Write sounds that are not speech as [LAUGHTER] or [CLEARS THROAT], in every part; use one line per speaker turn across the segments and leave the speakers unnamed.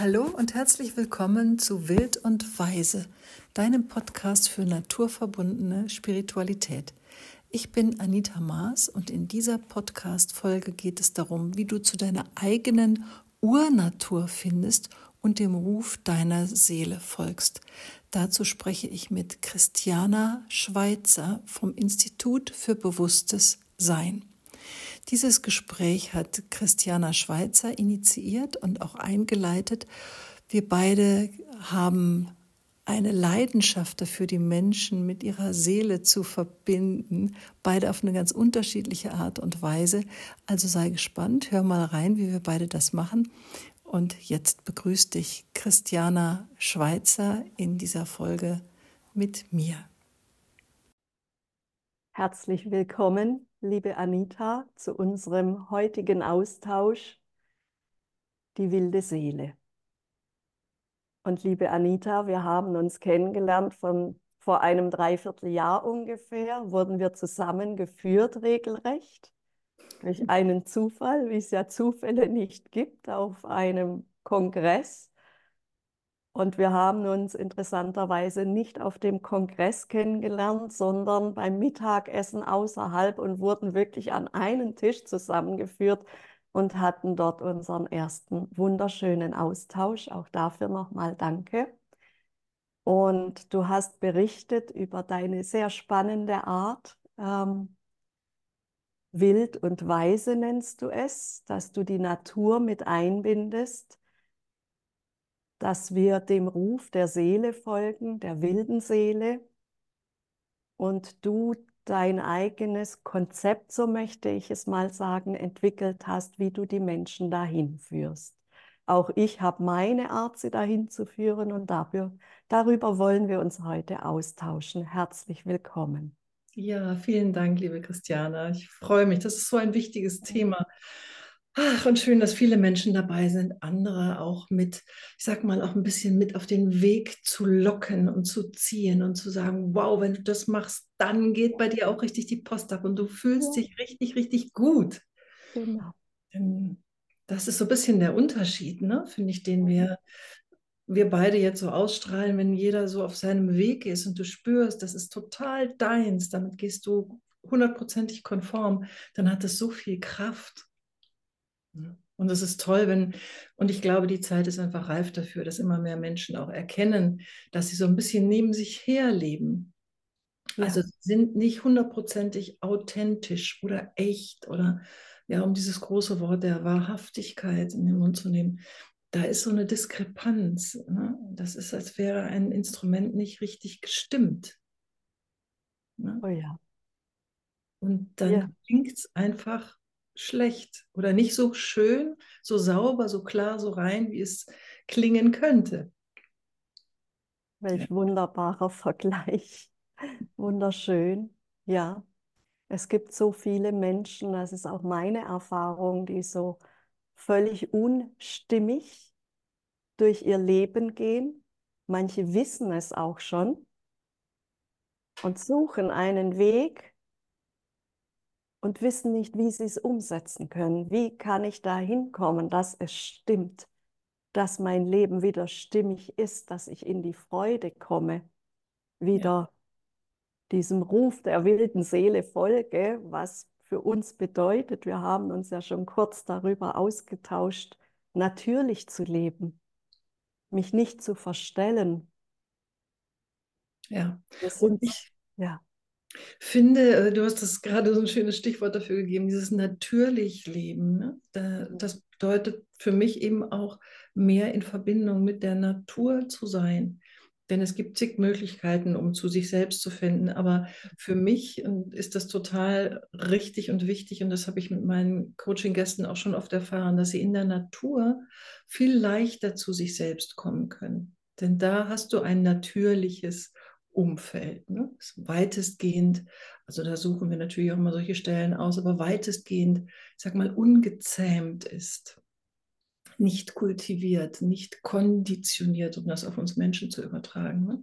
Hallo und herzlich willkommen zu Wild und Weise, deinem Podcast für naturverbundene Spiritualität. Ich bin Anita Maas und in dieser Podcast-Folge geht es darum, wie du zu deiner eigenen Urnatur findest und dem Ruf deiner Seele folgst. Dazu spreche ich mit Christiana Schweitzer vom Institut für bewusstes Sein. Dieses Gespräch hat Christiana Schweitzer initiiert und auch eingeleitet. Wir beide haben eine Leidenschaft dafür, die Menschen mit ihrer Seele zu verbinden, beide auf eine ganz unterschiedliche Art und Weise. Also sei gespannt, hör mal rein, wie wir beide das machen. Und jetzt begrüßt dich Christiana Schweitzer in dieser Folge mit mir.
Herzlich willkommen liebe Anita, zu unserem heutigen Austausch, die wilde Seele. Und liebe Anita, wir haben uns kennengelernt von vor einem Dreivierteljahr ungefähr, wurden wir zusammengeführt regelrecht durch einen Zufall, wie es ja Zufälle nicht gibt, auf einem Kongress und wir haben uns interessanterweise nicht auf dem Kongress kennengelernt, sondern beim Mittagessen außerhalb und wurden wirklich an einen Tisch zusammengeführt und hatten dort unseren ersten wunderschönen Austausch. Auch dafür nochmal danke. Und du hast berichtet über deine sehr spannende Art, ähm, wild und weise nennst du es, dass du die Natur mit einbindest dass wir dem Ruf der Seele folgen, der wilden Seele, und du dein eigenes Konzept, so möchte ich es mal sagen, entwickelt hast, wie du die Menschen dahin führst. Auch ich habe meine Art, sie dahin zu führen und dafür, darüber wollen wir uns heute austauschen. Herzlich willkommen.
Ja, vielen Dank, liebe Christiana. Ich freue mich. Das ist so ein wichtiges Thema. Ach, und schön, dass viele Menschen dabei sind, andere auch mit, ich sag mal, auch ein bisschen mit auf den Weg zu locken und zu ziehen und zu sagen, wow, wenn du das machst, dann geht bei dir auch richtig die Post ab und du fühlst ja. dich richtig, richtig gut. Genau. Das ist so ein bisschen der Unterschied, ne, finde ich, den wir, wir beide jetzt so ausstrahlen, wenn jeder so auf seinem Weg ist und du spürst, das ist total deins, damit gehst du hundertprozentig konform, dann hat es so viel Kraft. Und es ist toll, wenn, und ich glaube, die Zeit ist einfach reif dafür, dass immer mehr Menschen auch erkennen, dass sie so ein bisschen neben sich her leben. Ja. Also sind nicht hundertprozentig authentisch oder echt oder ja, um dieses große Wort der Wahrhaftigkeit in den Mund zu nehmen. Da ist so eine Diskrepanz. Ne? Das ist, als wäre ein Instrument nicht richtig gestimmt.
Ne? Oh ja.
Und dann ja. klingt es einfach schlecht oder nicht so schön, so sauber, so klar, so rein, wie es klingen könnte.
Welch wunderbarer Vergleich. Wunderschön. Ja, es gibt so viele Menschen, das ist auch meine Erfahrung, die so völlig unstimmig durch ihr Leben gehen. Manche wissen es auch schon und suchen einen Weg, und wissen nicht, wie sie es umsetzen können. Wie kann ich da hinkommen, dass es stimmt, dass mein Leben wieder stimmig ist, dass ich in die Freude komme, wieder ja. diesem Ruf der wilden Seele folge, was für uns bedeutet, wir haben uns ja schon kurz darüber ausgetauscht, natürlich zu leben, mich nicht zu verstellen.
Ja, sind, ich, ja finde, äh, du hast das gerade so ein schönes Stichwort dafür gegeben, dieses natürlich Leben. Ne? Das bedeutet für mich eben auch mehr in Verbindung mit der Natur zu sein. Denn es gibt zig Möglichkeiten, um zu sich selbst zu finden. Aber für mich ist das total richtig und wichtig. Und das habe ich mit meinen Coaching-Gästen auch schon oft erfahren, dass sie in der Natur viel leichter zu sich selbst kommen können. Denn da hast du ein natürliches Umfeld. Ne? weitestgehend, also da suchen wir natürlich auch immer solche Stellen aus, aber weitestgehend, ich sag mal, ungezähmt ist. nicht kultiviert, nicht konditioniert, um das auf uns Menschen zu übertragen. Ne?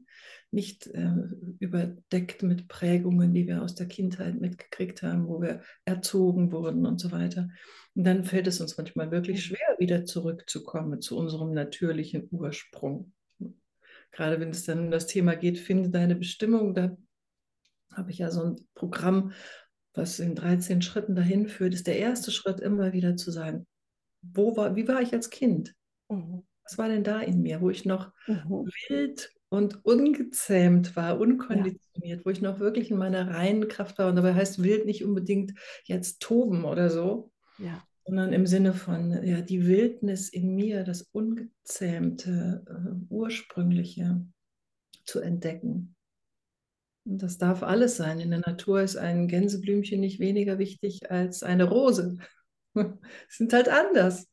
Nicht äh, überdeckt mit Prägungen, die wir aus der Kindheit mitgekriegt haben, wo wir erzogen wurden und so weiter. Und dann fällt es uns manchmal wirklich schwer, wieder zurückzukommen zu unserem natürlichen Ursprung. Gerade wenn es dann um das Thema geht, finde deine Bestimmung, da habe ich ja so ein Programm, was in 13 Schritten dahin führt, ist der erste Schritt immer wieder zu sagen, wo war, wie war ich als Kind? Mhm. Was war denn da in mir, wo ich noch mhm. wild und ungezähmt war, unkonditioniert, ja. wo ich noch wirklich in meiner reinen Kraft war. Und dabei heißt wild nicht unbedingt jetzt toben oder so, ja. Sondern im Sinne von ja, die Wildnis in mir, das ungezähmte, äh, ursprüngliche zu entdecken. Und das darf alles sein. In der Natur ist ein Gänseblümchen nicht weniger wichtig als eine Rose. [LAUGHS] sind halt anders.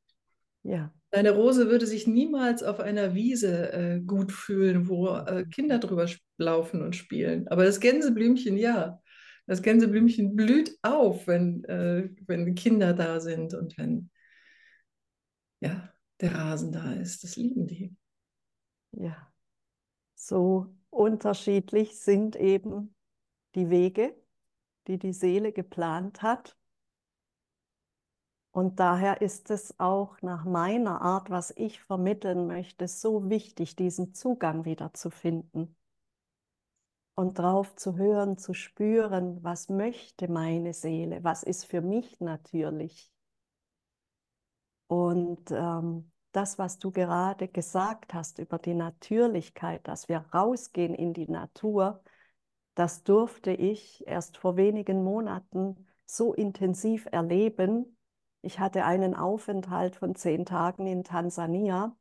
Ja. Eine Rose würde sich niemals auf einer Wiese äh, gut fühlen, wo äh, Kinder drüber laufen und spielen. Aber das Gänseblümchen, ja. Das Gänseblümchen blüht auf, wenn, äh, wenn Kinder da sind und wenn ja, der Rasen da ist. Das lieben die.
Ja, so unterschiedlich sind eben die Wege, die die Seele geplant hat und daher ist es auch nach meiner Art, was ich vermitteln möchte, so wichtig, diesen Zugang wieder zu finden und drauf zu hören, zu spüren, was möchte meine Seele, was ist für mich natürlich. Und ähm, das, was du gerade gesagt hast über die Natürlichkeit, dass wir rausgehen in die Natur, das durfte ich erst vor wenigen Monaten so intensiv erleben, ich hatte einen Aufenthalt von zehn Tagen in Tansania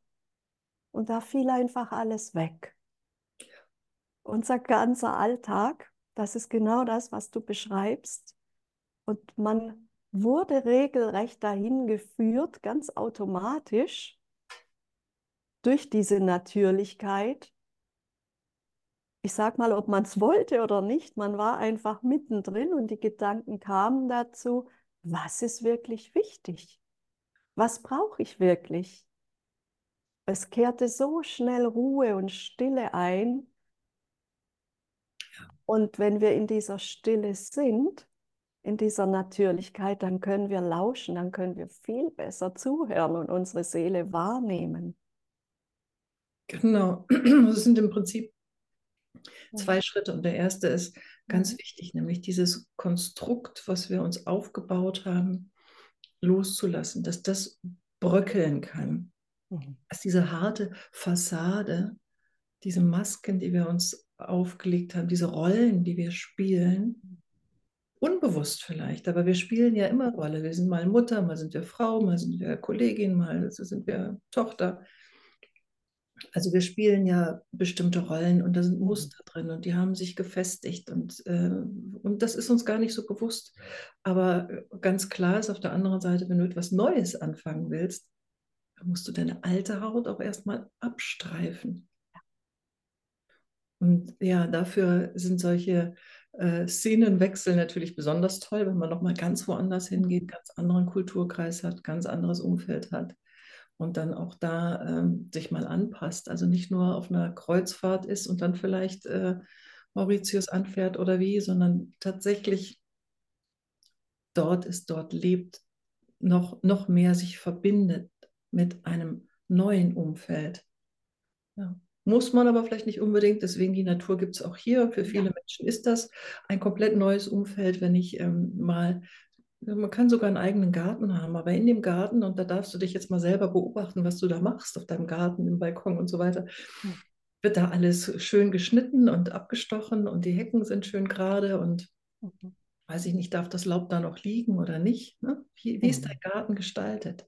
und da fiel einfach alles weg. Unser ganzer Alltag, das ist genau das, was du beschreibst. Und man wurde regelrecht dahin geführt, ganz automatisch, durch diese Natürlichkeit. Ich sag mal, ob man es wollte oder nicht, man war einfach mittendrin und die Gedanken kamen dazu, was ist wirklich wichtig? Was brauche ich wirklich? Es kehrte so schnell Ruhe und Stille ein. Und wenn wir in dieser Stille sind, in dieser Natürlichkeit, dann können wir lauschen, dann können wir viel besser zuhören und unsere Seele wahrnehmen.
Genau, [CLEARS THROAT] das sind im Prinzip zwei Schritte. Und der erste ist, Ganz mhm. wichtig, nämlich dieses Konstrukt, was wir uns aufgebaut haben, loszulassen, dass das bröckeln kann. Mhm. Dass diese harte Fassade, diese Masken, die wir uns aufgelegt haben, diese Rollen, die wir spielen, unbewusst vielleicht, aber wir spielen ja immer Rolle. Wir sind mal Mutter, mal sind wir Frau, mal sind wir Kollegin, mal sind wir Tochter. Also wir spielen ja bestimmte Rollen und da sind. Muster drin und die haben sich gefestigt und, äh, und das ist uns gar nicht so bewusst. Aber äh, ganz klar ist auf der anderen Seite, wenn du etwas Neues anfangen willst, dann musst du deine alte Haut auch erstmal abstreifen. Und ja, dafür sind solche äh, Szenenwechsel natürlich besonders toll, wenn man nochmal ganz woanders hingeht, ganz anderen Kulturkreis hat, ganz anderes Umfeld hat und dann auch da ähm, sich mal anpasst. Also nicht nur auf einer Kreuzfahrt ist und dann vielleicht äh, Mauritius anfährt oder wie, sondern tatsächlich dort ist, dort lebt, noch, noch mehr sich verbindet mit einem neuen Umfeld. Ja. Muss man aber vielleicht nicht unbedingt, deswegen die Natur gibt es auch hier. Für viele ja. Menschen ist das ein komplett neues Umfeld, wenn ich ähm, mal man kann sogar einen eigenen Garten haben, aber in dem Garten, und da darfst du dich jetzt mal selber beobachten, was du da machst auf deinem Garten, im Balkon und so weiter, wird da alles schön geschnitten und abgestochen und die Hecken sind schön gerade und mhm. weiß ich nicht, darf das Laub da noch liegen oder nicht? Ne? Wie, wie mhm. ist dein Garten gestaltet?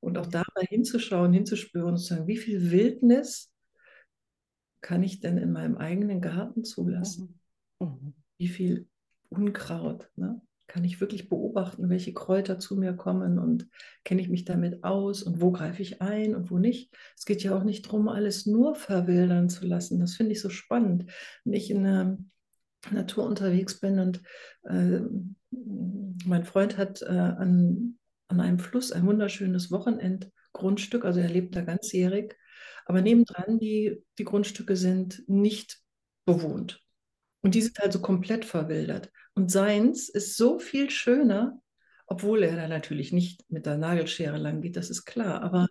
Und auch da mal hinzuschauen, hinzuspüren und zu sagen, wie viel Wildnis kann ich denn in meinem eigenen Garten zulassen? Mhm. mhm. Wie viel Unkraut? Ne? kann ich wirklich beobachten, welche Kräuter zu mir kommen und kenne ich mich damit aus und wo greife ich ein und wo nicht. Es geht ja auch nicht darum, alles nur verwildern zu lassen. Das finde ich so spannend. Wenn ich in der Natur unterwegs bin und äh, mein Freund hat äh, an, an einem Fluss ein wunderschönes Wochenendhaus Grundstück, also er lebt da ganzjährig. Aber nebendran, die, die Grundstücke sind nicht bewohnt. Und die sind also komplett verwildert. Und seins ist so viel schöner, obwohl er da natürlich nicht mit der Nagelschere lang geht, das ist klar. Aber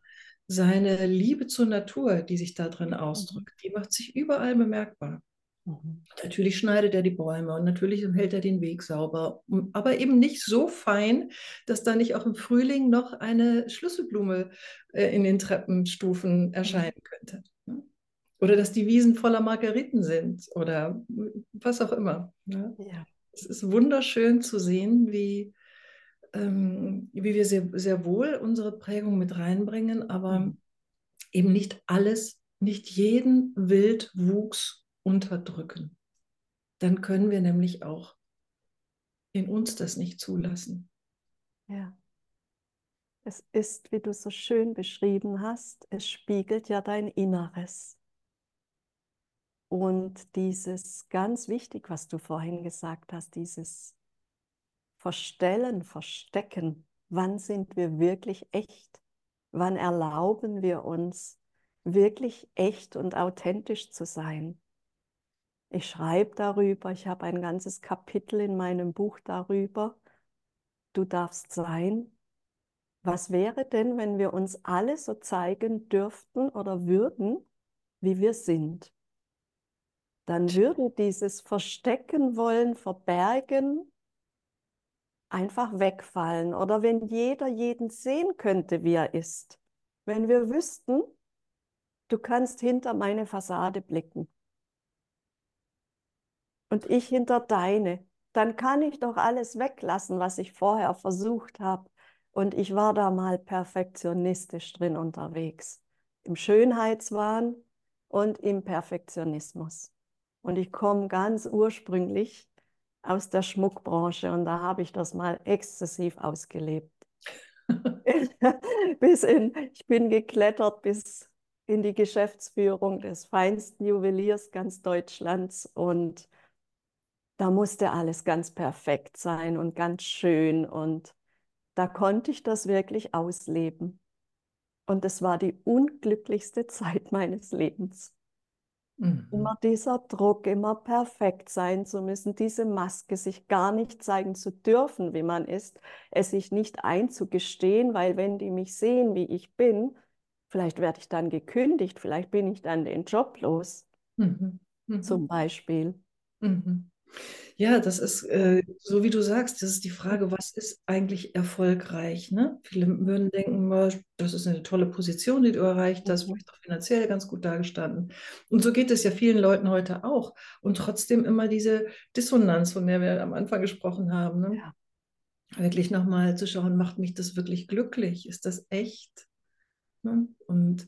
seine Liebe zur Natur, die sich da drin ausdrückt, die macht sich überall bemerkbar. Mhm. Natürlich schneidet er die Bäume und natürlich hält er den Weg sauber, aber eben nicht so fein, dass da nicht auch im Frühling noch eine Schlüsselblume äh, in den Treppenstufen erscheinen könnte. Ne? Oder dass die Wiesen voller Margeriten sind oder was auch immer. Ne? Ja. Es ist wunderschön zu sehen, wie, ähm, wie wir sehr, sehr wohl unsere Prägung mit reinbringen, aber mhm. eben nicht alles, nicht jeden Wildwuchs unterdrücken. Dann können wir nämlich auch in uns das nicht zulassen.
Ja. Es ist, wie du so schön beschrieben hast, es spiegelt ja dein Inneres. Und dieses ganz wichtig, was du vorhin gesagt hast, dieses Verstellen, Verstecken, wann sind wir wirklich echt? Wann erlauben wir uns wirklich echt und authentisch zu sein? Ich schreibe darüber, ich habe ein ganzes Kapitel in meinem Buch darüber. Du darfst sein. Was wäre denn, wenn wir uns alle so zeigen dürften oder würden, wie wir sind? Dann würde dieses Verstecken wollen, verbergen, einfach wegfallen. Oder wenn jeder jeden sehen könnte, wie er ist. Wenn wir wüssten, du kannst hinter meine Fassade blicken und ich hinter deine, dann kann ich doch alles weglassen, was ich vorher versucht habe. Und ich war da mal perfektionistisch drin unterwegs. Im Schönheitswahn und im Perfektionismus. Und ich komme ganz ursprünglich aus der Schmuckbranche und da habe ich das mal exzessiv ausgelebt. [LAUGHS] bis in, ich bin geklettert bis in die Geschäftsführung des feinsten Juweliers ganz Deutschlands und da musste alles ganz perfekt sein und ganz schön und da konnte ich das wirklich ausleben. Und es war die unglücklichste [LAUGHS] Zeit meines Lebens. Mhm. Immer dieser Druck, immer perfekt sein zu müssen, diese Maske, sich gar nicht zeigen zu dürfen, wie man ist, es sich nicht einzugestehen, weil wenn die mich sehen, wie ich bin, vielleicht werde ich dann gekündigt, vielleicht bin ich dann den Job los, mhm. Mhm. zum Beispiel.
Ja, das ist, äh, so wie du sagst, das ist die Frage, was ist eigentlich erfolgreich? Ne? Viele würden denken, das ist eine tolle Position, die du erreicht hast, mhm. vielleicht auch finanziell ganz gut dargestanden. Und so geht es ja vielen Leuten heute auch. Und trotzdem immer diese Dissonanz, von der wir am Anfang gesprochen haben. Ne? Ja. Wirklich nochmal zu schauen, macht mich das wirklich glücklich? Ist das echt? Ne? Und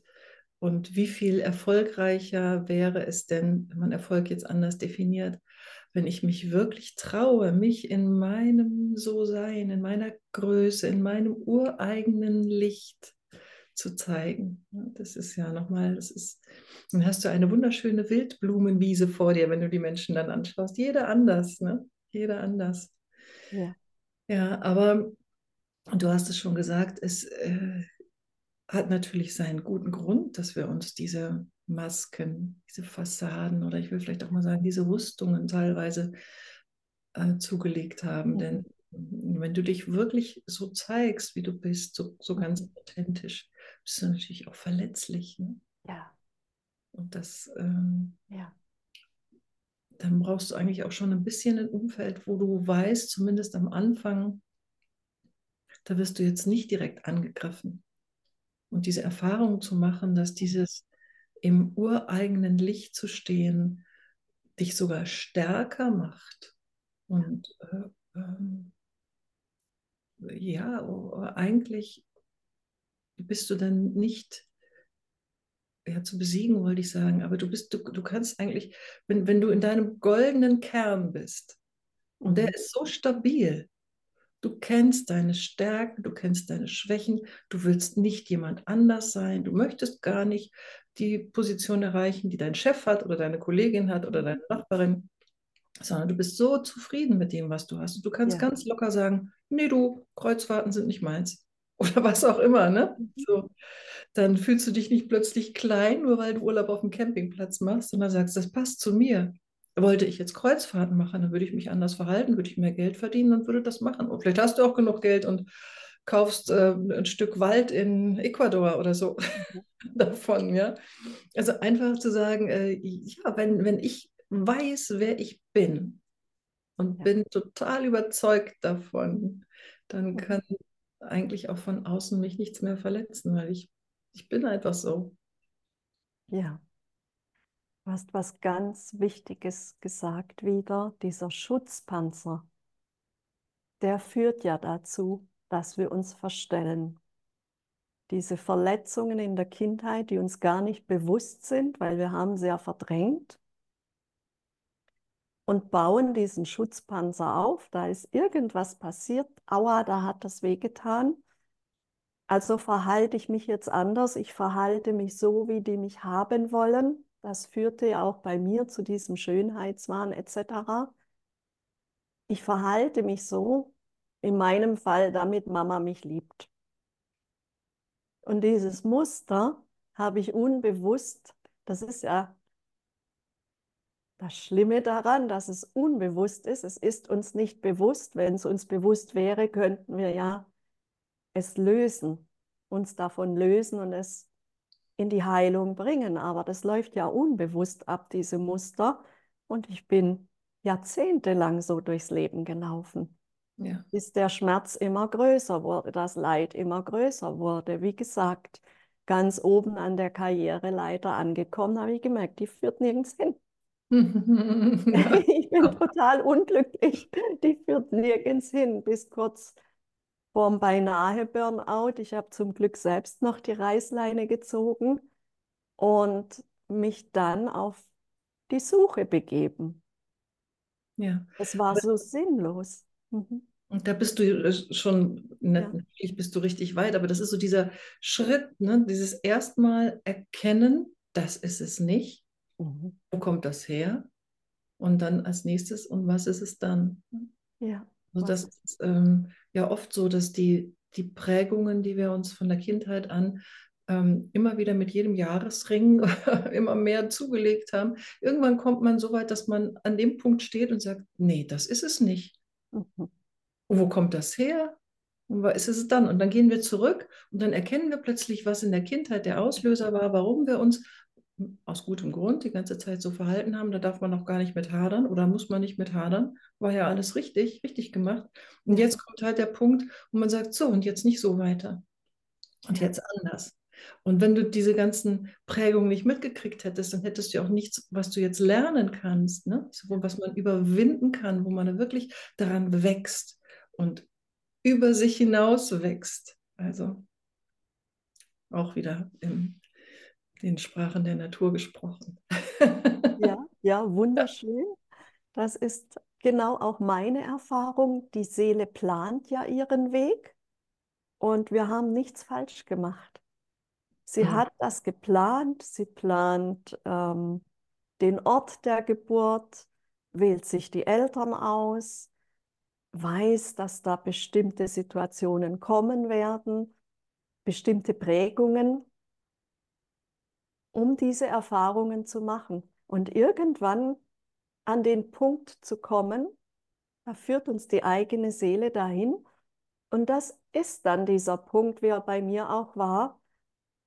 und wie viel erfolgreicher wäre es denn, wenn man Erfolg jetzt anders definiert, wenn ich mich wirklich traue, mich in meinem So-Sein, in meiner Größe, in meinem ureigenen Licht zu zeigen. Das ist ja nochmal, das ist, dann hast du eine wunderschöne Wildblumenwiese vor dir, wenn du die Menschen dann anschaust. Jeder anders, ne? Jeder anders. Ja. Ja, aber du hast es schon gesagt, es äh, hat natürlich seinen guten Grund, dass wir uns diese Masken, diese Fassaden oder ich will vielleicht auch mal sagen, diese Rüstungen teilweise äh, zugelegt haben. Mhm. Denn wenn du dich wirklich so zeigst, wie du bist, so, so ganz mhm. authentisch, bist du natürlich auch verletzlich. Ne?
Ja.
Und das, ähm, ja. dann brauchst du eigentlich auch schon ein bisschen ein Umfeld, wo du weißt, zumindest am Anfang, da wirst du jetzt nicht direkt angegriffen. Und diese Erfahrung zu machen, dass dieses im ureigenen Licht zu stehen, dich sogar stärker macht. Und äh, ähm, ja, eigentlich bist du dann nicht ja, zu besiegen, wollte ich sagen, aber du bist, du, du kannst eigentlich, wenn, wenn du in deinem goldenen Kern bist, und der mhm. ist so stabil, Du kennst deine Stärken, du kennst deine Schwächen, du willst nicht jemand anders sein, du möchtest gar nicht die Position erreichen, die dein Chef hat oder deine Kollegin hat oder deine Nachbarin, sondern du bist so zufrieden mit dem, was du hast. Und du kannst ja. ganz locker sagen, nee, du, Kreuzfahrten sind nicht meins. [LAUGHS] oder was auch immer, ne? Mhm. So, dann fühlst du dich nicht plötzlich klein, nur weil du Urlaub auf dem Campingplatz machst, sondern sagst, das passt zu mir. Wollte ich jetzt Kreuzfahrten machen, dann würde ich mich anders verhalten, würde ich mehr Geld verdienen und würde das machen. Und vielleicht hast du auch genug Geld und kaufst äh, ein Stück Wald in Ecuador oder so mhm. [LAUGHS] davon, ja. Also einfach zu sagen, äh, ja, wenn, wenn ich weiß, wer ich bin und ja. bin total überzeugt davon, dann kann eigentlich auch von außen mich nichts mehr verletzen, weil ich, ich bin einfach so.
Ja. Du hast was ganz Wichtiges gesagt wieder, dieser Schutzpanzer, der führt ja dazu, dass wir uns verstellen. Diese Verletzungen in der Kindheit, die uns gar nicht bewusst sind, weil wir haben sie ja verdrängt und bauen diesen Schutzpanzer auf. Da ist irgendwas passiert. Aua, da hat das wehgetan. Also verhalte ich mich jetzt anders. Ich verhalte mich so, wie die mich haben wollen. Das führte ja auch bei mir zu diesem Schönheitswahn etc. Ich verhalte mich so, in meinem Fall, damit Mama mich liebt. Und dieses Muster habe ich unbewusst, das ist ja das Schlimme daran, dass es unbewusst ist, es ist uns nicht bewusst. Wenn es uns bewusst wäre, könnten wir ja es lösen, uns davon lösen und es in die Heilung bringen. Aber das läuft ja unbewusst ab, diese Muster. Und ich bin jahrzehntelang so durchs Leben gelaufen. Ja. Bis der Schmerz immer größer wurde, das Leid immer größer wurde. Wie gesagt, ganz oben an der Karriereleiter angekommen, habe ich gemerkt, die führt nirgends hin. [LAUGHS] [LAUGHS] ich bin total unglücklich. Die führt nirgends hin, bis kurz vorm beinahe Burnout. Ich habe zum Glück selbst noch die Reißleine gezogen und mich dann auf die Suche begeben. Ja. Es war so sinnlos.
Mhm. Und da bist du äh, schon, ne, ja. natürlich bist du richtig weit, aber das ist so dieser Schritt, ne? dieses erstmal erkennen, das ist es nicht. Mhm. Wo kommt das her? Und dann als nächstes, und was ist es dann? Ja. Also das ist ähm, ja oft so, dass die, die Prägungen, die wir uns von der Kindheit an ähm, immer wieder mit jedem Jahresring [LAUGHS] immer mehr zugelegt haben, irgendwann kommt man so weit, dass man an dem Punkt steht und sagt, nee, das ist es nicht. Mhm. Wo kommt das her? Und was ist es dann? Und dann gehen wir zurück und dann erkennen wir plötzlich, was in der Kindheit der Auslöser war, warum wir uns aus gutem Grund die ganze Zeit so verhalten haben, da darf man auch gar nicht mit hadern oder muss man nicht mit hadern. War ja alles richtig, richtig gemacht. Und jetzt kommt halt der Punkt, wo man sagt, so, und jetzt nicht so weiter. Und jetzt anders. Und wenn du diese ganzen Prägungen nicht mitgekriegt hättest, dann hättest du auch nichts, was du jetzt lernen kannst, ne? was man überwinden kann, wo man wirklich daran wächst und über sich hinaus wächst. Also auch wieder im den Sprachen der Natur gesprochen.
ja, [LAUGHS] ja, wunderschön. Das ist genau auch meine Erfahrung. Die Seele plant ja ihren Weg und wir haben nichts falsch gemacht. Sie mhm. hat das geplant, sie plant ähm, den Ort der Geburt, wählt sich die Eltern aus, weiß, dass da bestimmte Situationen kommen werden, bestimmte Prägungen um diese Erfahrungen zu machen. Und irgendwann an den Punkt zu kommen, da führt uns die eigene Seele dahin. Und das ist dann dieser Punkt, wie er bei mir auch war,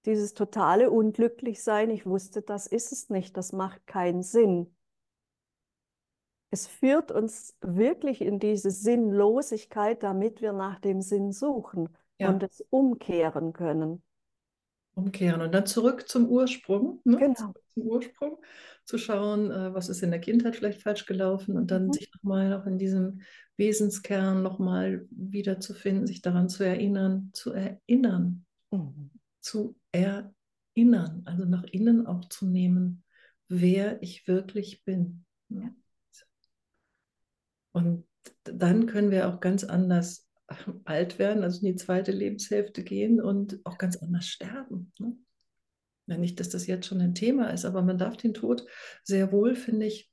dieses totale Unglücklichsein. Ich wusste, das ist es nicht, das macht keinen Sinn. Es führt uns wirklich in diese Sinnlosigkeit, damit wir nach dem Sinn suchen ja. und es umkehren können
umkehren und dann zurück zum Ursprung, ne? genau. zum Ursprung, zu schauen, äh, was ist in der Kindheit vielleicht falsch gelaufen und dann mhm. sich nochmal auch in diesem Wesenskern nochmal wiederzufinden, sich daran zu erinnern, zu erinnern, mhm. zu erinnern, also nach innen auch zu nehmen, wer ich wirklich bin. Ne? Und dann können wir auch ganz anders alt werden, also in die zweite Lebenshälfte gehen und auch ganz anders sterben. Ne? Ja, nicht, dass das jetzt schon ein Thema ist, aber man darf den Tod sehr wohl, finde ich,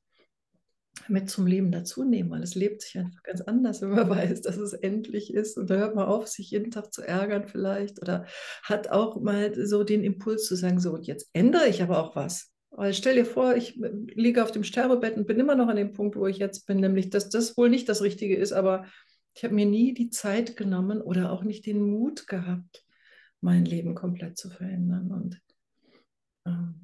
mit zum Leben dazu nehmen, weil es lebt sich einfach ganz anders, wenn man [LAUGHS] weiß, dass es endlich ist. Und da hört man auf, sich jeden Tag zu ärgern vielleicht oder hat auch mal so den Impuls zu sagen, so und jetzt ändere ich aber auch was. Weil stell dir vor, ich liege auf dem Sterbebett und bin immer noch an dem Punkt, wo ich jetzt bin, nämlich, dass das wohl nicht das Richtige ist, aber ich habe mir nie die Zeit genommen oder auch nicht den Mut gehabt, mein Leben komplett zu verändern. Und ähm,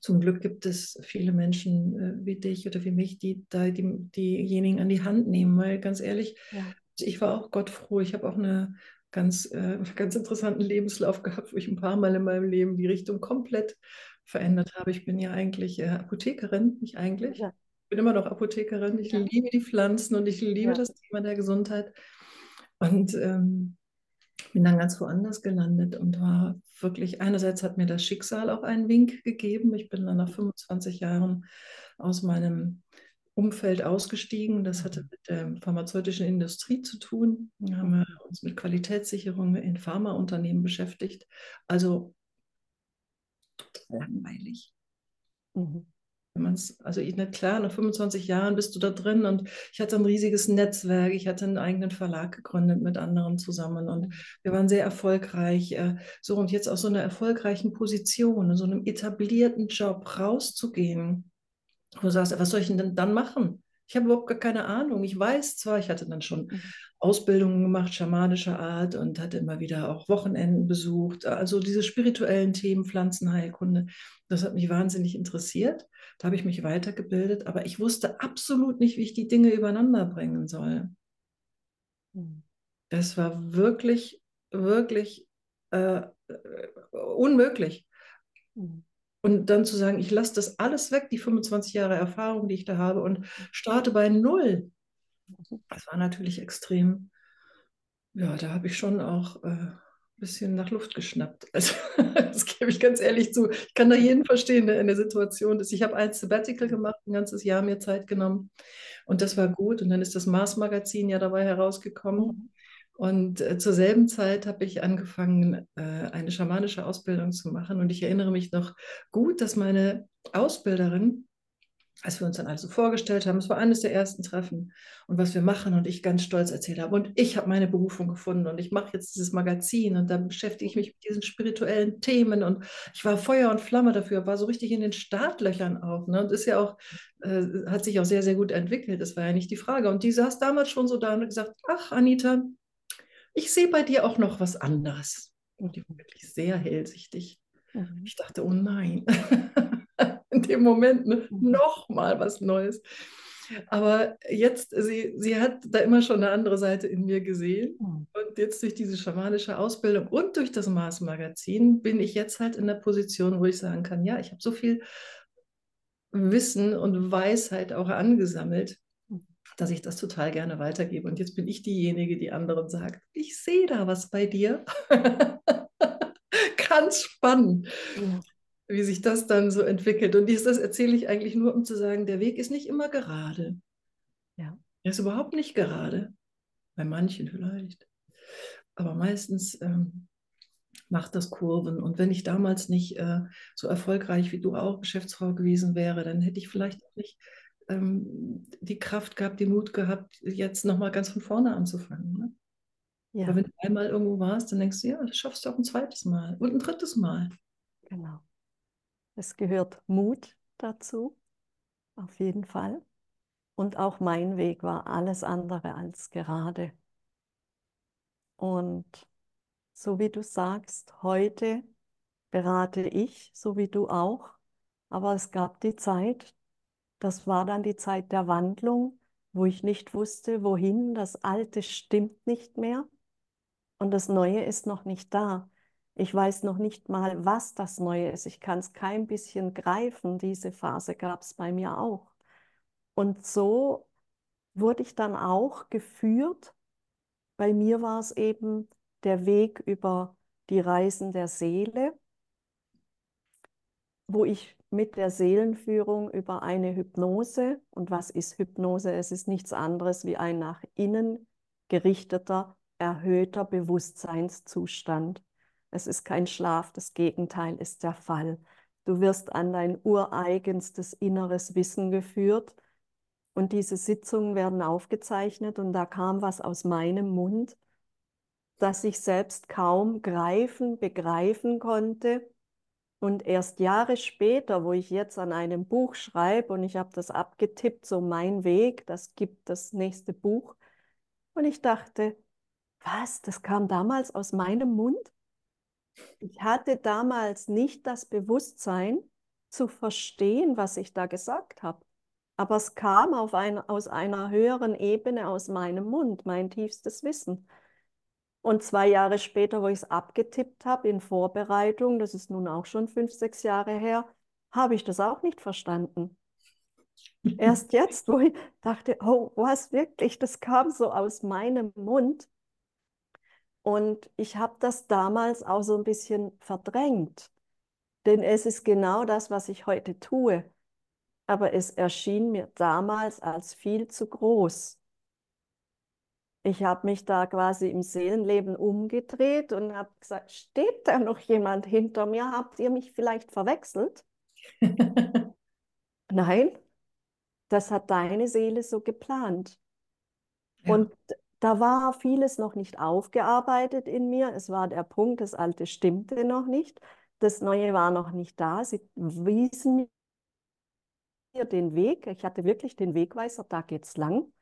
zum Glück gibt es viele Menschen äh, wie dich oder wie mich, die da die, diejenigen an die Hand nehmen, weil ganz ehrlich, ja. ich war auch Gott froh. Ich habe auch eine ganz, äh, ganz interessanten Lebenslauf gehabt, wo ich ein paar Mal in meinem Leben die Richtung komplett verändert habe. Ich bin ja eigentlich äh, Apothekerin, nicht eigentlich. Ja. Ich bin immer noch Apothekerin. Ich ja. liebe die Pflanzen und ich liebe das Thema der Gesundheit. Und ähm, bin dann ganz woanders gelandet und war wirklich, einerseits hat mir das Schicksal auch einen Wink gegeben. Ich bin dann nach 25 Jahren aus meinem Umfeld ausgestiegen. Das hatte mit der pharmazeutischen Industrie zu tun. Wir haben uns mit Qualitätssicherung in Pharmaunternehmen beschäftigt. Also langweilig. Mhm. Wenn man es, also ich nicht klar, nach 25 Jahren bist du da drin und ich hatte ein riesiges Netzwerk, ich hatte einen eigenen Verlag gegründet mit anderen zusammen und wir waren sehr erfolgreich. Äh, so und jetzt aus so einer erfolgreichen Position, in so einem etablierten Job rauszugehen, wo du sagst, was soll ich denn dann machen? Ich habe überhaupt gar keine Ahnung. Ich weiß zwar, ich hatte dann schon mhm. Ausbildungen gemacht, schamanischer Art und hatte immer wieder auch Wochenenden besucht. Also diese spirituellen Themen, Pflanzenheilkunde, das hat mich wahnsinnig interessiert. Da habe ich mich weitergebildet, aber ich wusste absolut nicht, wie ich die Dinge übereinander bringen soll. Das war wirklich, wirklich äh, unmöglich. Und dann zu sagen, ich lasse das alles weg, die 25 Jahre Erfahrung, die ich da habe, und starte bei Null. Das war natürlich extrem. Ja, da habe ich schon auch äh, bisschen nach Luft geschnappt. [LAUGHS] Also, das gebe ich ganz ehrlich zu. Ich kann da jeden verstehen, der in der Situation ist. Ich habe ein Sabbatical gemacht, ein ganzes Jahr mir Zeit genommen. Und das war gut. Und dann ist das Mars-Magazin ja dabei herausgekommen. Und äh, zur selben Zeit habe ich angefangen, äh, eine schamanische Ausbildung zu machen. Und ich erinnere mich noch gut, dass meine Ausbilderin als wir uns dann also vorgestellt haben, es war eines der ersten Treffen und was wir machen und ich ganz stolz erzählt habe und ich habe meine Berufung gefunden und ich mache jetzt dieses Magazin und dann beschäftige ich mich mit diesen spirituellen Themen und ich war Feuer und Flamme dafür, war so richtig in den Startlöchern auch ne? und ist ja auch, äh, hat sich auch sehr, sehr gut entwickelt, das war ja nicht die Frage und die saß damals schon so da und hat gesagt, ach Anita, ich sehe bei dir auch noch was anderes und die war wirklich sehr hellsichtig. Mhm. Ich dachte, oh nein. [LAUGHS] in dem Moment ne? Mhm. nochmal was Neues. Aber jetzt, sie, sie hat da immer schon eine andere Seite in mir gesehen. Mhm. Und jetzt durch diese schamanische Ausbildung und durch das Mars-Magazin bin ich jetzt halt in der Position, wo ich sagen kann, ja, ich habe so viel Wissen und Weisheit auch angesammelt. Dass ich das total gerne weitergebe. Und jetzt bin ich diejenige, die anderen sagt, ich sehe da was bei dir. [LAUGHS] Ganz spannend. Ja wie sich das dann so entwickelt. Und dies, das erzähle ich eigentlich nur, um zu sagen, der Weg ist nicht immer gerade. Ja. Er ist überhaupt nicht gerade. Bei manchen vielleicht. Aber meistens ähm, macht das Kurven. Und wenn ich damals nicht äh, so erfolgreich wie du auch Geschäftsfrau gewesen wäre, dann hätte ich vielleicht auch nicht ähm, die Kraft gehabt, den Mut gehabt, jetzt nochmal ganz von vorne anzufangen. Ne? Ja. Aber wenn du einmal irgendwo warst, dann denkst du, ja, das schaffst du auch ein zweites Mal und ein drittes Mal.
Genau. Es gehört Mut dazu, auf jeden Fall. Und auch mein Weg war alles andere als gerade. Und so wie du sagst, heute berate ich, so wie du auch. Aber es gab die Zeit, das war dann die Zeit der Wandlung, wo ich nicht wusste, wohin. Das Alte stimmt nicht mehr und das Neue ist noch nicht da. Ich weiß noch nicht mal, was das Neue ist. Ich kann es kein bisschen greifen. Diese Phase gab es bei mir auch. Und so wurde ich dann auch geführt. Bei mir war es eben der Weg über die Reisen der Seele, wo ich mit der Seelenführung über eine Hypnose, und was ist Hypnose? Es ist nichts anderes wie ein nach innen gerichteter, erhöhter Bewusstseinszustand. Es ist kein Schlaf, das Gegenteil ist der Fall. Du wirst an dein ureigenstes inneres Wissen geführt Und diese Sitzungen werden aufgezeichnet und da kam was aus meinem Mund, das ich selbst kaum greifen, begreifen konnte. Und erst Jahre später, wo ich jetzt an einem Buch schreibe und ich habe das abgetippt, so mein Weg, das gibt das nächste Buch. Und ich dachte, was, das kam damals aus meinem Mund? Ich hatte damals nicht das Bewusstsein zu verstehen, was ich da gesagt habe. Aber es kam auf ein, aus einer höheren Ebene aus meinem Mund, mein tiefstes Wissen. Und zwei Jahre später, wo ich es abgetippt habe in Vorbereitung, das ist nun auch schon fünf, sechs Jahre her, habe ich das auch nicht verstanden. Erst jetzt, wo ich dachte, oh, was wirklich, das kam so aus meinem Mund. Und ich habe das damals auch so ein bisschen verdrängt, denn es ist genau das, was ich heute tue. Aber es erschien mir damals als viel zu groß. Ich habe mich da quasi im Seelenleben umgedreht und habe gesagt, steht da noch jemand hinter mir? Habt ihr mich vielleicht verwechselt? [LAUGHS] Nein, das hat deine Seele so geplant. Ja. Und da war vieles noch nicht aufgearbeitet in mir. Es war der Punkt, das Alte stimmte noch nicht. Das Neue war noch nicht da. Sie wiesen mir den Weg. Ich hatte wirklich den Wegweiser, da geht's lang.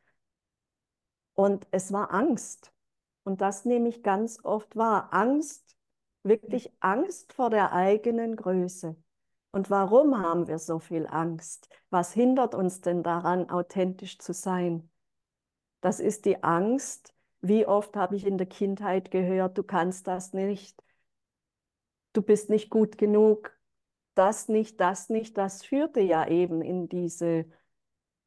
Und es war Angst. Und das nehme ich ganz oft wahr. Angst, wirklich Angst vor der eigenen Größe. Und warum haben wir so viel Angst? Was hindert uns denn daran, authentisch zu sein? Das ist die Angst. Wie oft habe ich in der Kindheit gehört, du kannst das nicht, du bist nicht gut genug, das nicht, das nicht. Das führte ja eben in diese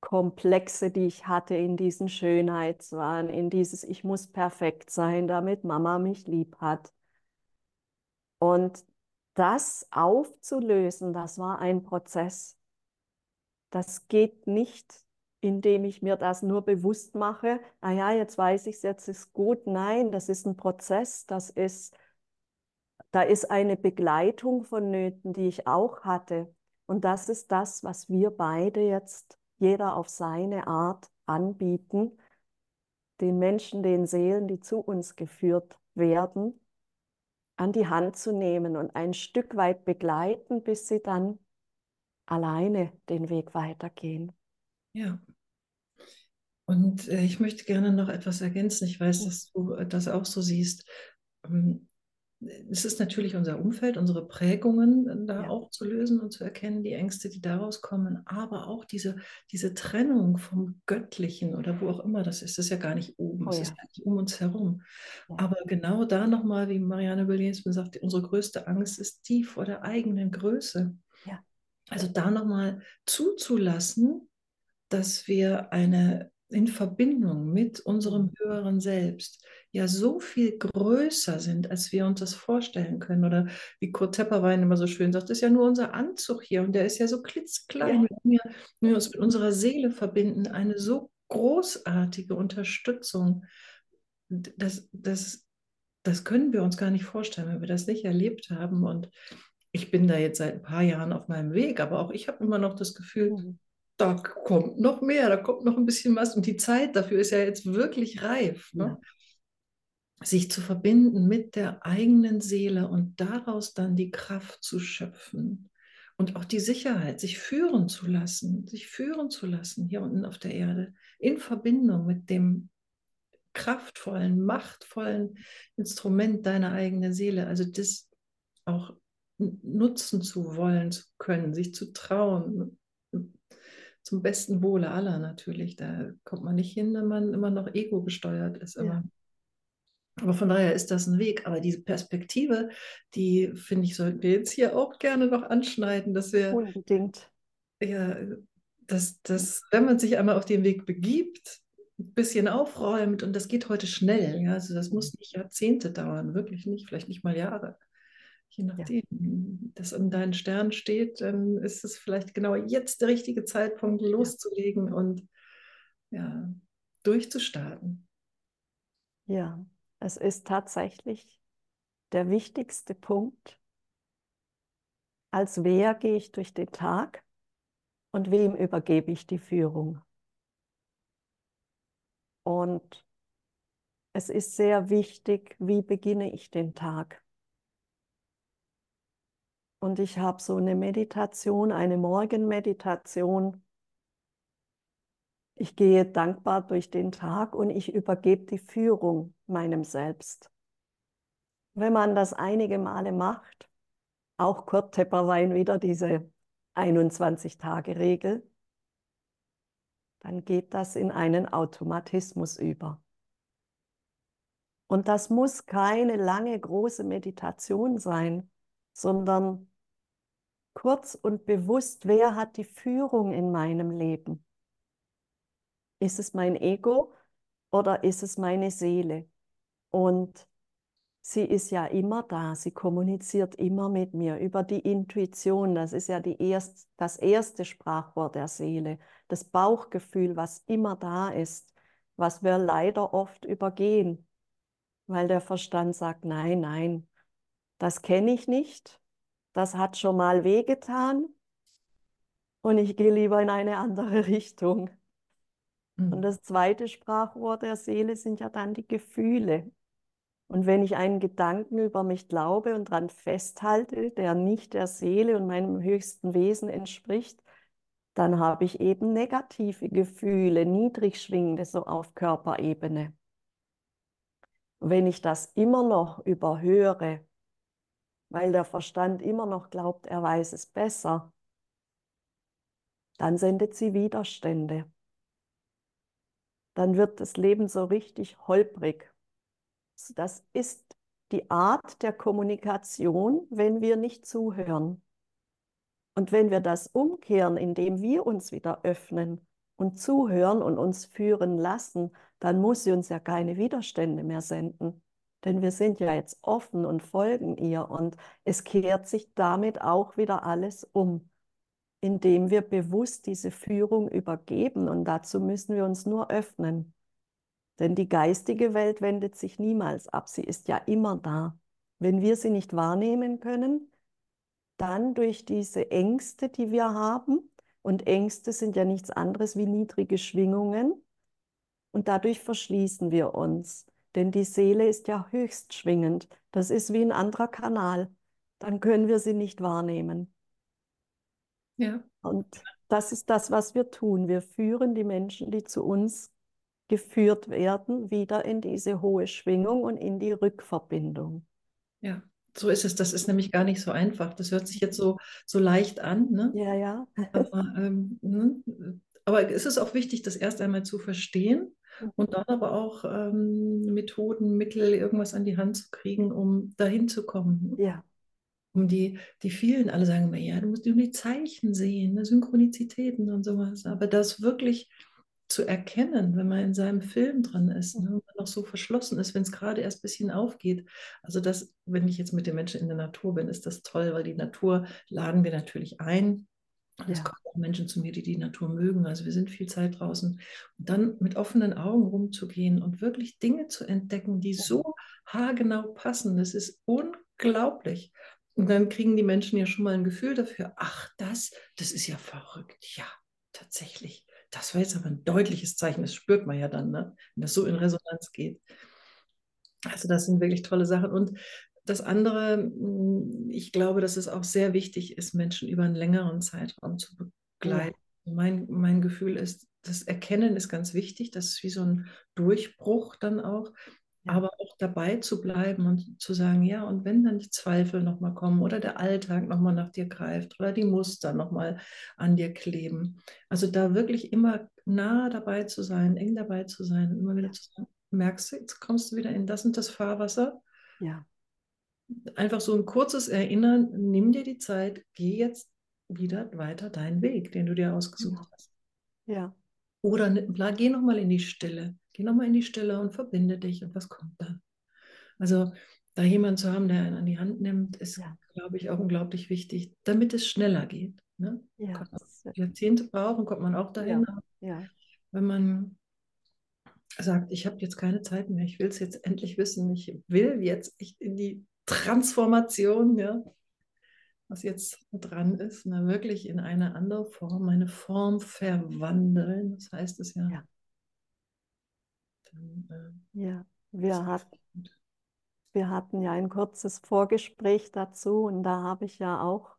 Komplexe, die ich hatte, in diesen Schönheitswahn, in dieses Ich muss perfekt sein, damit Mama mich lieb hat. Und das aufzulösen, das war ein Prozess. Das geht nicht, indem ich mir das nur bewusst mache, ah ja, jetzt weiß ich es, jetzt ist gut. Nein, das ist ein Prozess, das ist, da ist eine Begleitung vonnöten, die ich auch hatte. Und das ist das, was wir beide jetzt, jeder auf seine Art, anbieten, den Menschen, den Seelen, die zu uns geführt werden, an die Hand zu nehmen und ein Stück weit begleiten, bis sie dann alleine den Weg weitergehen.
Ja. Und äh, ich möchte gerne noch etwas ergänzen. Ich weiß, dass du äh, das auch so siehst. Es ist natürlich unser Umfeld, unsere Prägungen äh, da ja. auch zu lösen und zu erkennen, die Ängste, die daraus kommen, aber auch diese, diese Trennung vom Göttlichen oder wo auch immer das ist, das ist ja gar nicht oben, oh, es ja. ist eigentlich um uns herum. Ja. Aber genau da nochmal, wie Marianne Williams sagt, unsere größte Angst ist die vor der eigenen Größe. Also da nochmal zuzulassen, dass wir eine in Verbindung mit unserem höheren Selbst ja so viel größer sind, als wir uns das vorstellen können. Oder wie Kurt Tepperwein immer so schön sagt, das ist ja nur unser Anzug hier und der ist ja so klitzklein. Ja. Wenn, wir, wenn wir uns mit unserer Seele verbinden, eine so großartige Unterstützung, das, das, das können wir uns gar nicht vorstellen, wenn wir das nicht erlebt haben. Und ich bin da jetzt seit ein paar Jahren auf meinem Weg, aber auch ich habe immer noch das Gefühl, mhm da kommt noch mehr, da kommt noch ein bisschen was und die Zeit dafür ist ja jetzt wirklich reif. Ne? Ja. Sich zu verbinden mit der eigenen Seele und daraus dann die Kraft zu schöpfen und auch die Sicherheit, sich führen zu lassen, sich führen zu lassen hier unten auf der Erde in Verbindung mit dem kraftvollen, machtvollen Instrument deiner eigenen Seele. Also das auch nutzen zu wollen, zu können, sich zu trauen, zum besten Wohle aller natürlich. Da kommt man nicht hin, wenn man immer noch ego gesteuert ist. Aber, ja. aber von daher ist das ein Weg. Aber diese Perspektive, die finde ich, sollten wir jetzt hier auch gerne noch anschneiden, dass wir
unbedingt.
Ja, dass, dass wenn man sich einmal auf den Weg begibt, ein bisschen aufräumt und das geht heute schnell. Ja, also das muss nicht Jahrzehnte dauern, wirklich nicht, vielleicht nicht mal Jahre. Je nachdem, ja. das in deinen Sternen steht, dann ist es vielleicht genau jetzt der richtige Zeitpunkt, loszulegen ja. und ja, durchzustarten.
Ja, es ist tatsächlich der wichtigste Punkt. Als wer gehe ich durch den Tag und wem übergebe ich die Führung? Und es ist sehr wichtig, wie beginne ich den Tag. Und ich habe so eine Meditation, eine Morgenmeditation. Ich gehe dankbar durch den Tag und ich übergebe die Führung meinem Selbst. Wenn man das einige Male macht, auch Kurt Tepperwein wieder diese 21-Tage-Regel, dann geht das in einen Automatismus über. Und das muss keine lange, große Meditation sein, sondern kurz und bewusst, wer hat die Führung in meinem Leben? Ist es mein Ego oder ist es meine Seele? Und sie ist ja immer da, sie kommuniziert immer mit mir über die Intuition. Das ist ja erst, das erste Sprachwort der Seele, das Bauchgefühl, was immer da ist, was wir leider oft übergehen, weil der Verstand sagt, nein, nein, das kenne ich nicht, das hat schon mal wehgetan und ich gehe lieber in eine andere [LAUGHS] Richtung. Mhm. Und das zweite Sprachwort der Seele sind ja dann die Gefühle. Und wenn ich einen Gedanken über mich glaube und daran festhalte, der nicht der Seele und meinem höchsten Wesen entspricht, dann habe ich eben negative Gefühle, niedrig schwingende, so auf Körperebene. wenn ich das immer noch überhöre, weil der Verstand immer noch glaubt, er weiß es besser, dann sendet sie Widerstände. Dann wird das Leben so richtig holprig. Das ist die Art der Kommunikation, wenn wir nicht zuhören. Und wenn wir das umkehren, indem wir uns wieder öffnen und zuhören und uns führen lassen, dann muss sie uns ja keine Widerstände mehr senden. Denn wir sind ja jetzt offen und folgen ihr und es kehrt sich damit auch wieder alles um, indem wir bewusst diese Führung übergeben und dazu müssen wir uns nur öffnen. Denn die geistige Welt wendet sich niemals ab, sie ist ja immer da. Wenn wir sie nicht wahrnehmen können, dann durch diese Ängste, die wir haben, und Ängste sind ja nichts anderes wie niedrige Schwingungen, und dadurch verschließen wir uns. Denn die Seele ist ja höchst schwingend. Das ist wie ein anderer Kanal. Dann können wir sie nicht wahrnehmen. Ja. Und das ist das, was wir tun. Wir führen die Menschen, die zu uns geführt werden, wieder in diese hohe Schwingung und in die Rückverbindung.
Ja, so ist es. Das ist nämlich gar nicht so einfach. Das hört sich jetzt so, so leicht an. Ne?
Ja, ja.
Aber, ähm, ne? aber es ist auch wichtig, das erst einmal zu verstehen und dann aber auch ähm, Methoden, Mittel, irgendwas an die Hand zu kriegen, um dahin zu kommen.
Ja.
Um die, die vielen, alle sagen immer, ja, du musst nur die Zeichen sehen, ne, Synchronizitäten und sowas. Aber das wirklich zu erkennen, wenn man in seinem Film dran ist, ne, wenn man noch so verschlossen ist, wenn es gerade erst ein bisschen aufgeht. Also das, wenn ich jetzt mit den Menschen in der Natur bin, ist das toll, weil die Natur laden wir natürlich ein und es kommen auch Menschen zu mir, die die Natur mögen. Also wir sind viel Zeit draußen. Und dann mit offenen Augen rumzugehen und wirklich Dinge zu entdecken, die so haargenau passen, das ist unglaublich. Und dann kriegen die Menschen ja schon mal ein Gefühl dafür, ach, das, das ist ja verrückt. Ja, tatsächlich. Das war jetzt aber ein deutliches Zeichen, das spürt man ja dann, ne? wenn das so in Resonanz geht. Also das sind wirklich tolle Sachen. Und das andere, mm, ich glaube, dass es auch sehr wichtig ist, Menschen über einen längeren Zeitraum zu begleiten. Ja. Mein, mein Gefühl ist, das Erkennen ist ganz wichtig. Das ist wie so ein Durchbruch dann auch. Ja. Aber auch dabei zu bleiben und zu sagen, ja, und wenn dann die Zweifel nochmal kommen oder der Alltag nochmal nach dir greift oder die Muster nochmal an dir kleben. Also da wirklich immer nah dabei zu sein, eng dabei zu sein, immer wieder zu sagen, merkst du, jetzt kommst du wieder in das und das Fahrwasser.
Ja
einfach so ein kurzes Erinnern, nimm dir die Zeit, geh jetzt wieder weiter deinen Weg, den du dir ausgesucht hast.
Ja.
Oder geh nochmal in die Stille. Geh nochmal in die Stille und verbinde dich und was kommt dann? Also da jemanden zu haben, der einen an die Hand nimmt, ist, ja. glaube ich, auch unglaublich wichtig, damit es schneller geht. Ne?
Ja.
Jahrzehnte brauchen, kommt man auch dahin.
Ja.
Wenn man sagt, ich habe jetzt keine Zeit mehr, ich will es jetzt endlich wissen, ich will jetzt echt in die Transformation, ja, was jetzt dran ist, na, wirklich in eine andere Form, eine Form verwandeln. Das heißt es ja. ja. dann.
Äh, ja, wir, hat, wir hatten ja ein kurzes Vorgespräch dazu und da habe ich ja auch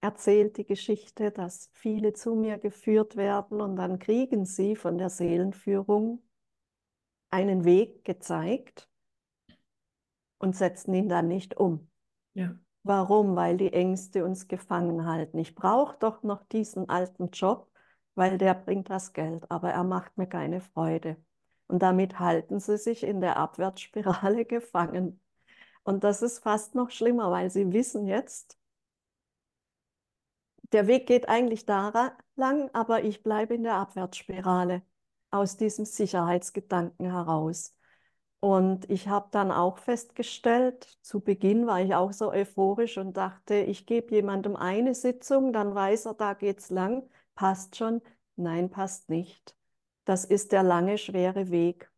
erzählt die Geschichte, dass viele zu mir geführt werden und dann kriegen sie von der Seelenführung einen Weg gezeigt und setzen ihn dann nicht um.
Ja.
Warum? Weil die Ängste uns gefangen halten. Ich brauche doch noch diesen alten Job, weil der bringt das Geld, aber er macht mir keine Freude. Und damit halten sie sich in der Abwärtsspirale [LAUGHS] gefangen. Und das ist fast noch schlimmer, weil sie wissen jetzt, der Weg geht eigentlich da lang, aber ich bleibe in der Abwärtsspirale aus diesem Sicherheitsgedanken heraus. Und ich habe dann auch festgestellt, zu Beginn war ich auch so euphorisch und dachte, ich gebe jemandem eine Sitzung, dann weiß er, da geht's lang, passt schon. Nein, passt nicht. Das ist der lange, schwere Weg.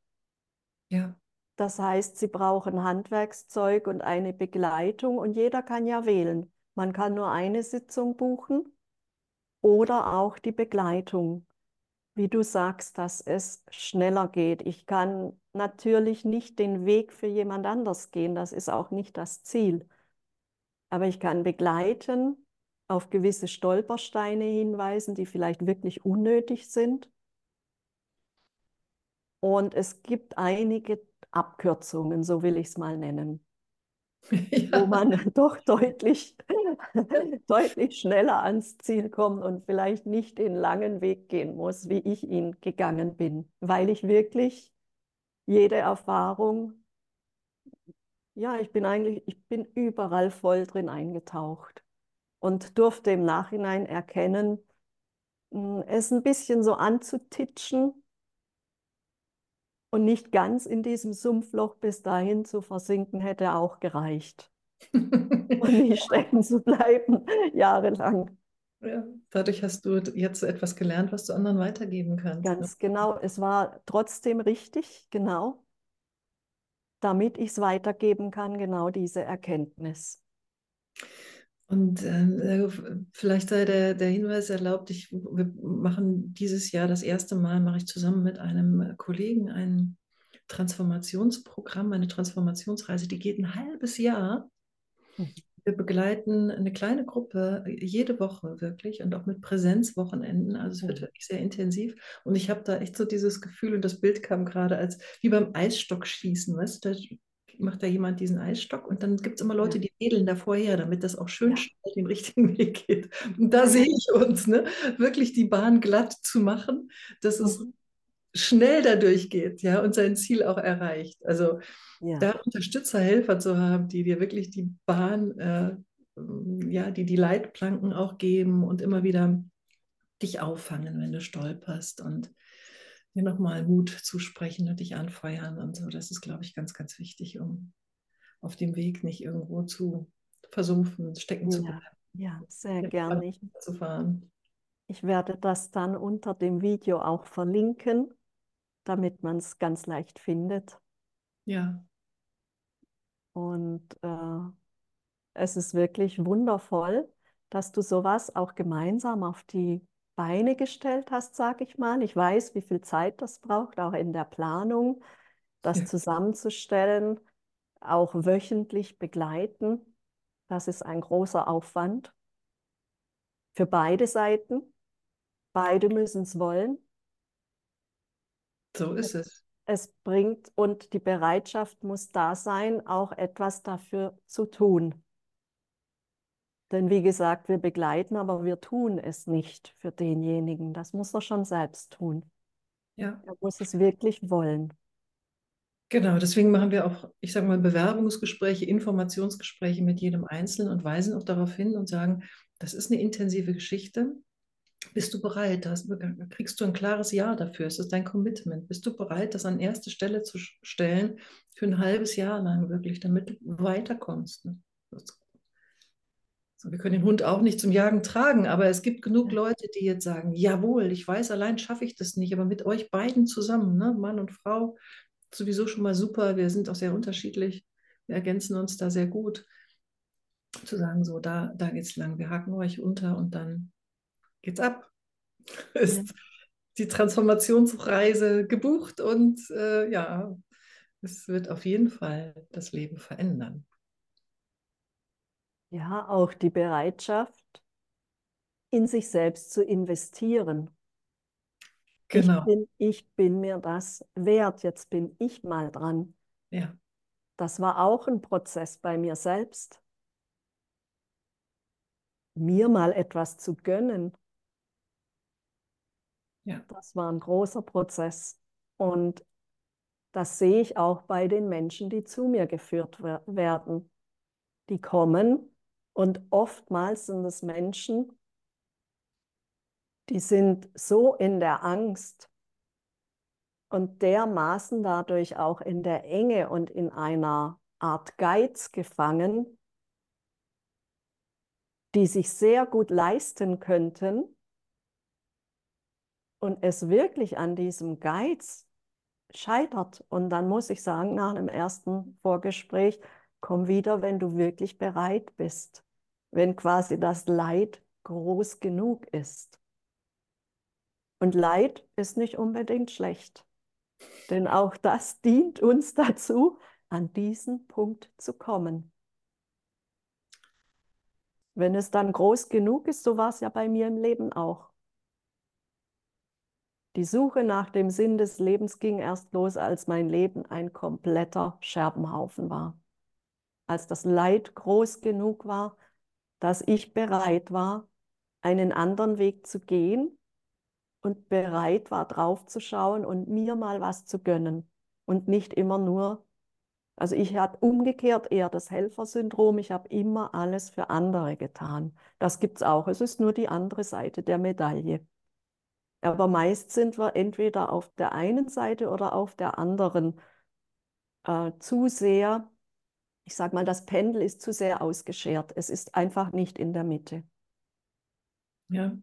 Ja.
Das heißt, sie brauchen Handwerkszeug und eine Begleitung und jeder kann ja wählen. Man kann nur eine Sitzung buchen oder auch die Begleitung wie du sagst, dass es schneller geht. Ich kann natürlich nicht den Weg für jemand anders gehen, das ist auch nicht das Ziel. Aber ich kann begleiten, auf gewisse Stolpersteine hinweisen, die vielleicht wirklich unnötig sind. Und es gibt einige Abkürzungen, so will ich es mal nennen, ja. wo man [LAUGHS] doch deutlich deutlich schneller ans Ziel kommen und vielleicht nicht den langen Weg gehen muss, wie ich ihn gegangen bin, weil ich wirklich jede Erfahrung, ja, ich bin eigentlich, ich bin überall voll drin eingetaucht und durfte im Nachhinein erkennen, hm, es ein bisschen so anzutitschen und nicht ganz in diesem Sumpfloch bis dahin zu versinken, hätte auch gereicht [LAUGHS] und nicht stecken zu bleiben, [LAUGHS] jahrelang.
Ja, dadurch hast du jetzt etwas gelernt, was du anderen weitergeben kannst.
Ne? Ganz genau. Es war trotzdem richtig, genau, damit ich es weitergeben kann, genau diese Erkenntnis.
Und äh, vielleicht sei der, der Hinweis erlaubt, ich, wir machen dieses Jahr das erste Mal, mache ich zusammen mit einem Kollegen ein Transformationsprogramm, eine Transformationsreise, die geht ein halbes Jahr. Mhm. Wir begleiten eine kleine Gruppe jede Woche wirklich und auch mit Präsenzwochenenden. Also es wird mhm. wirklich sehr intensiv. Und ich habe da echt so dieses Gefühl, und das Bild kam gerade als wie beim Eisstockschießen, weißt du, da macht da jemand diesen Eisstock und dann gibt es immer Leute, die wedeln da vorher, damit das auch schön ja. schnell den richtigen [LAUGHS] Weg geht. Und da sehe ich uns, ne? wirklich die Bahn glatt zu machen, dass mhm. es schnell dadurch geht, ja, und sein Ziel auch erreicht. Also ja. da Unterstützer, Helfer zu haben, die dir wirklich die Bahn, äh, ja, die die Leitplanken auch geben und immer wieder dich auffangen, wenn du stolperst und dir nochmal Mut zusprechen und dich anfeuern und so. Das ist, glaube ich, ganz, ganz wichtig, um auf dem Weg nicht irgendwo zu versumpfen, stecken
ja.
zu bleiben.
Ja, sehr gerne.
Zu fahren.
Ich werde das dann unter dem Video auch verlinken, damit man es ganz leicht findet.
Ja.
Und äh, es ist wirklich wundervoll, dass du sowas auch gemeinsam auf die Beine gestellt hast, sage ich mal. Ich weiß, wie viel Zeit das braucht, auch in der Planung, das ja. zusammenzustellen, auch wöchentlich begleiten. Das ist ein großer Aufwand für beide Seiten. Beide müssen es wollen.
So ist es.
Es bringt und die Bereitschaft muss da sein, auch etwas dafür zu tun. Denn wie gesagt, wir begleiten, aber wir tun es nicht für denjenigen. Das muss er schon selbst tun.
Ja.
Er muss es wirklich wollen.
Genau, deswegen machen wir auch, ich sage mal, Bewerbungsgespräche, Informationsgespräche mit jedem Einzelnen und weisen auch darauf hin und sagen, das ist eine intensive Geschichte. Bist du bereit? Das, kriegst du ein klares Ja dafür? Es ist dein Commitment. Bist du bereit, das an erste Stelle zu stellen für ein halbes Jahr lang wirklich, damit du weiterkommst? So, wir können den Hund auch nicht zum Jagen tragen, aber es gibt genug Leute, die jetzt sagen, jawohl, ich weiß, allein schaffe ich das nicht, aber mit euch beiden zusammen, ne, Mann und Frau, sowieso schon mal super. Wir sind auch sehr unterschiedlich. Wir ergänzen uns da sehr gut. Zu sagen, so, da, da es lang, wir haken euch unter und dann geht's ab. [LAUGHS] Ist, die Transformationsreise gebucht und äh, ja, es wird auf jeden Fall das Leben verändern.
Ja, auch die Bereitschaft, in sich selbst zu investieren. Genau. Ich bin, ich bin mir das wert, jetzt bin ich mal dran.
Ja.
Das war auch ein Prozess bei mir selbst. Mir mal etwas zu gönnen.
Ja.
Das war ein großer Prozess. Und das sehe ich auch bei den Menschen, die zu mir geführt werden. Die kommen und oftmals sind es Menschen, die sind so in der Angst und dermaßen dadurch auch in der Enge und in einer Art Geiz gefangen, die sich sehr gut leisten könnten und es wirklich an diesem Geiz scheitert. Und dann muss ich sagen, nach einem ersten Vorgespräch, komm wieder, wenn du wirklich bereit bist, wenn quasi das Leid groß genug ist. Und Leid ist nicht unbedingt schlecht, denn auch das dient uns [LAUGHS] dazu, an diesen Punkt zu kommen. Wenn es dann groß genug ist, so war es ja bei mir im Leben auch. Die Suche nach dem Sinn des Lebens ging erst los, als mein Leben ein kompletter Scherbenhaufen war. Als das Leid groß genug war, dass ich bereit war, einen anderen Weg zu gehen und bereit war, draufzuschauen und mir mal was zu gönnen und nicht immer nur, also ich hatte umgekehrt eher das Helfersyndrom, ich habe immer alles für andere getan. Das gibt es auch, es ist nur die andere Seite der Medaille. Aber meist sind wir entweder auf der einen Seite oder auf der anderen äh, zu sehr, ich sage mal, das Pendel ist zu sehr ausgeschert. Es ist einfach nicht in der Mitte.
Ja,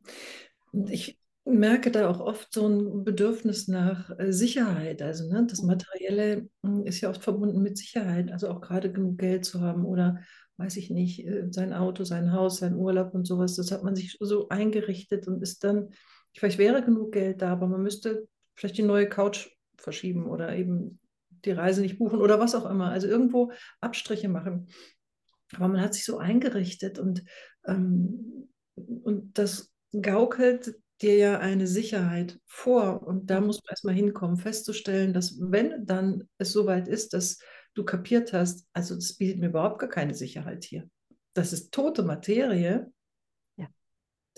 und ich merke da auch oft so ein Bedürfnis nach äh, Sicherheit. Also ne, das Materielle hm, ist ja oft verbunden mit Sicherheit, also auch gerade genug Geld zu haben oder weiß ich nicht, äh, sein Auto, sein Haus, sein Urlaub und sowas. Das hat man sich so eingerichtet und ist dann vielleicht wäre genug Geld da, aber man müsste vielleicht die neue Couch verschieben oder eben die Reise nicht buchen oder was auch immer. Also irgendwo Abstriche machen. Aber man hat sich so eingerichtet und, ähm, und das gaukelt dir ja eine Sicherheit vor. Und da musst du erstmal hinkommen, festzustellen, dass wenn dann es soweit ist, dass du kapiert hast, also das bietet mir überhaupt gar keine Sicherheit hier. Das ist tote Materie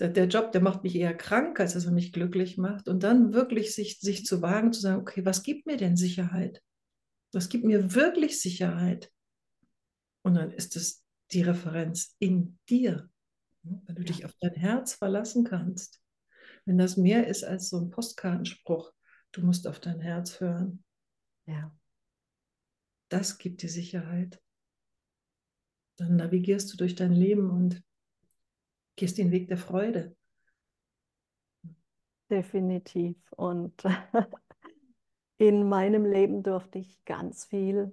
der, der, Job, der macht mich eher krank, als dass er mich glücklich macht. Und dann wirklich sich, sich zu wagen, zu sagen, okay, was gibt mir denn Sicherheit? Was gibt mir wirklich Sicherheit? Und dann ist es die Referenz in dir, wenn du dich auf dein Herz verlassen kannst. Wenn das mehr ist als so ein Postkartenspruch, du musst auf dein Herz hören.
Ja.
Das gibt dir Sicherheit. Dann navigierst du durch dein Leben und gehst den Weg der Freude.
Definitiv. Und [LAUGHS] in meinem Leben durfte ich ganz viel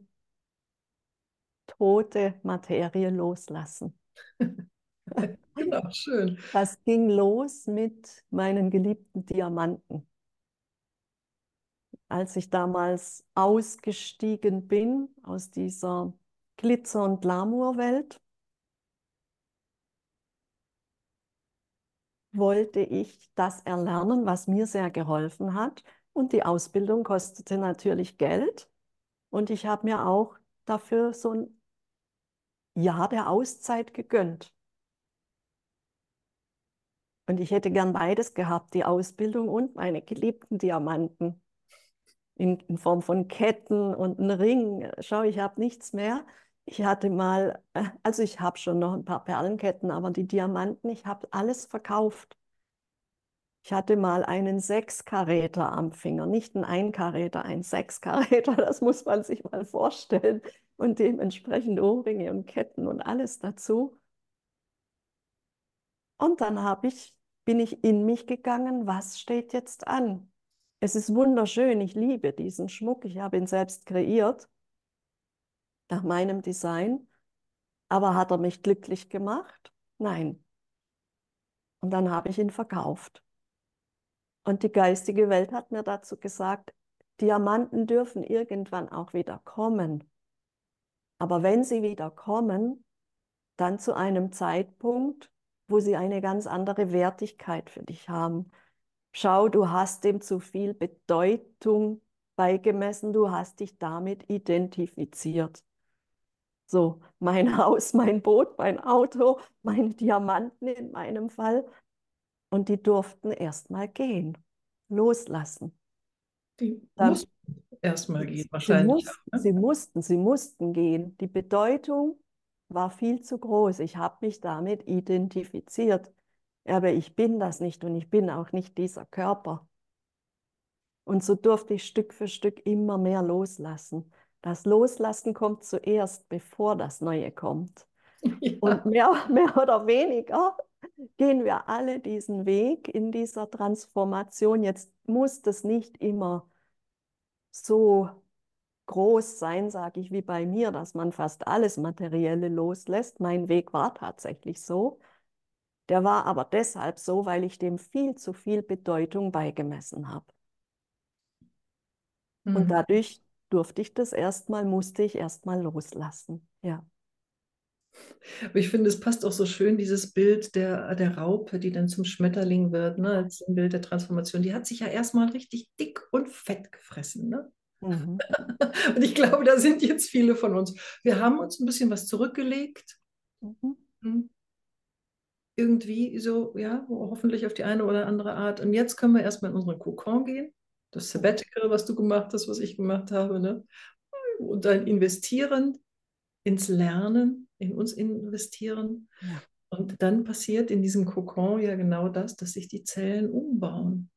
tote Materie loslassen. [LAUGHS]
genau, schön.
Das ging los mit meinen geliebten Diamanten. Als ich damals ausgestiegen bin aus dieser Glitzer- und Glamour-Welt, wollte ich das erlernen, was mir sehr geholfen hat. Und die Ausbildung kostete natürlich Geld. Und ich habe mir auch dafür so ein Jahr der Auszeit gegönnt. Und ich hätte gern beides gehabt, die Ausbildung und meine geliebten Diamanten in, in Form von Ketten und einen Ring. Schau, ich habe nichts mehr. Ich hatte mal, äh, also ich habe schon noch ein paar Perlenketten, aber die Diamanten, ich habe alles verkauft. Ich hatte mal einen Sechskaräter am Finger, nicht ein Einkaräter, ein Sechskaräter, [LAUGHS] das muss man sich mal vorstellen. Und dementsprechend Ohrringe und Ketten und alles dazu. Und dann ich, bin ich in mich gegangen, was steht jetzt an? Es ist wunderschön, ich liebe diesen Schmuck, ich habe ihn selbst kreiert nach meinem Design. Aber hat er mich glücklich gemacht? Nein. Und dann habe ich ihn verkauft. Und die geistige Welt hat mir dazu gesagt, Diamanten dürfen irgendwann auch wieder kommen. Aber wenn sie wieder kommen, dann zu einem Zeitpunkt, wo sie eine ganz andere Wertigkeit für dich haben. Schau, du hast dem zu viel Bedeutung beigemessen, du hast dich damit identifiziert. So, mein [LAUGHS] Haus, mein Boot, mein Auto, meine Diamanten in meinem Fall. Und die durften erstmal gehen, loslassen.
Die mussten erstmal gehen, wahrscheinlich.
Sie, muss, ne? sie mussten, sie mussten gehen. Die Bedeutung war viel zu groß. Ich habe mich damit identifiziert. Aber ich bin das nicht und ich bin auch nicht dieser Körper. Und so durfte ich Stück für Stück immer mehr loslassen. Das Loslassen kommt zuerst, bevor das Neue kommt. [LAUGHS] Ja. Und mehr, mehr oder weniger gehen wir alle diesen Weg in dieser Transformation. Jetzt muss das nicht immer so groß sein, sage ich, wie bei mir, dass man fast alles Materielle loslässt. Mein Weg war tatsächlich so. Der war aber deshalb so, weil ich dem viel zu viel Bedeutung beigemessen habe. Mhm. Und dadurch durfte ich das erstmal, musste ich erstmal loslassen. Ja.
Aber ich finde, es passt auch so schön, dieses Bild der, der Raupe, die dann zum Schmetterling wird, ne, als ein Bild der Transformation. Die hat sich ja erstmal richtig dick und fett gefressen. Ne? Mhm. [LAUGHS] Und ich glaube, da sind jetzt viele von uns. Wir haben uns ein bisschen was zurückgelegt. Mhm. Hm. Irgendwie so, ja, hoffentlich auf die eine oder andere Art. Und jetzt können wir erstmal in unseren Kokon gehen. Das Sabbatical, was du gemacht hast, was ich gemacht habe. Ne? Und dann investieren ins Lernen, in uns investieren. Ja. Und dann passiert in diesem Kokon ja genau das, dass sich die Zellen umbauen.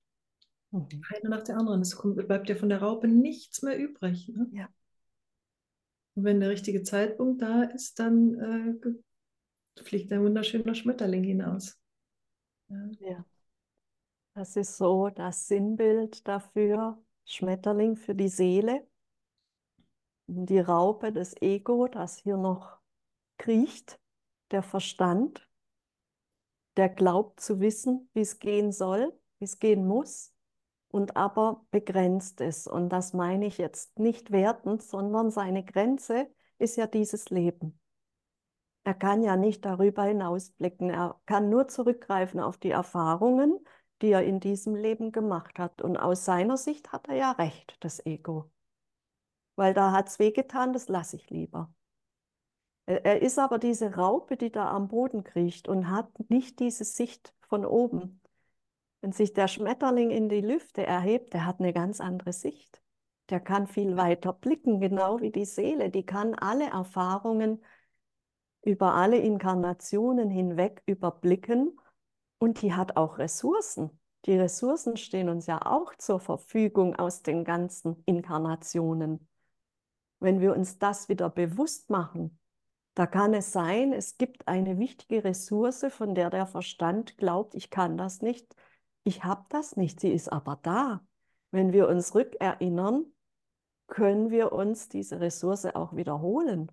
Mhm. Eine nach der anderen. Es kommt, bleibt ja von der Raupe nichts mehr übrig. Ne? Ja. Und wenn der richtige Zeitpunkt da ist, dann äh, fliegt ein wunderschöner Schmetterling hinaus.
Ja. ja. Das ist so das Sinnbild dafür, Schmetterling für die Seele. Die Raupe, das Ego, das hier noch kriecht, der Verstand, der glaubt zu wissen, wie es gehen soll, wie es gehen muss und aber begrenzt ist. Und das meine ich jetzt nicht wertend, sondern seine Grenze ist ja dieses Leben. Er kann ja nicht darüber hinausblicken. Er kann nur zurückgreifen auf die Erfahrungen, die er in diesem Leben gemacht hat. Und aus seiner Sicht hat er ja recht, das Ego. Weil da hat es wehgetan, das lasse ich lieber. Er ist aber diese Raupe, die da am Boden kriecht und hat nicht diese Sicht von oben. Wenn sich der Schmetterling in die Lüfte erhebt, der hat eine ganz andere Sicht. Der kann viel weiter blicken, genau wie die Seele. Die kann alle Erfahrungen über alle Inkarnationen hinweg überblicken und die hat auch Ressourcen. Die Ressourcen stehen uns ja auch zur Verfügung aus den ganzen Inkarnationen. Wenn wir uns das wieder bewusst machen, da kann es sein, es gibt eine wichtige Ressource, von der der Verstand glaubt, ich kann das nicht, ich habe das nicht, sie ist aber da. Wenn wir uns rückerinnern, können wir uns diese Ressource auch wiederholen.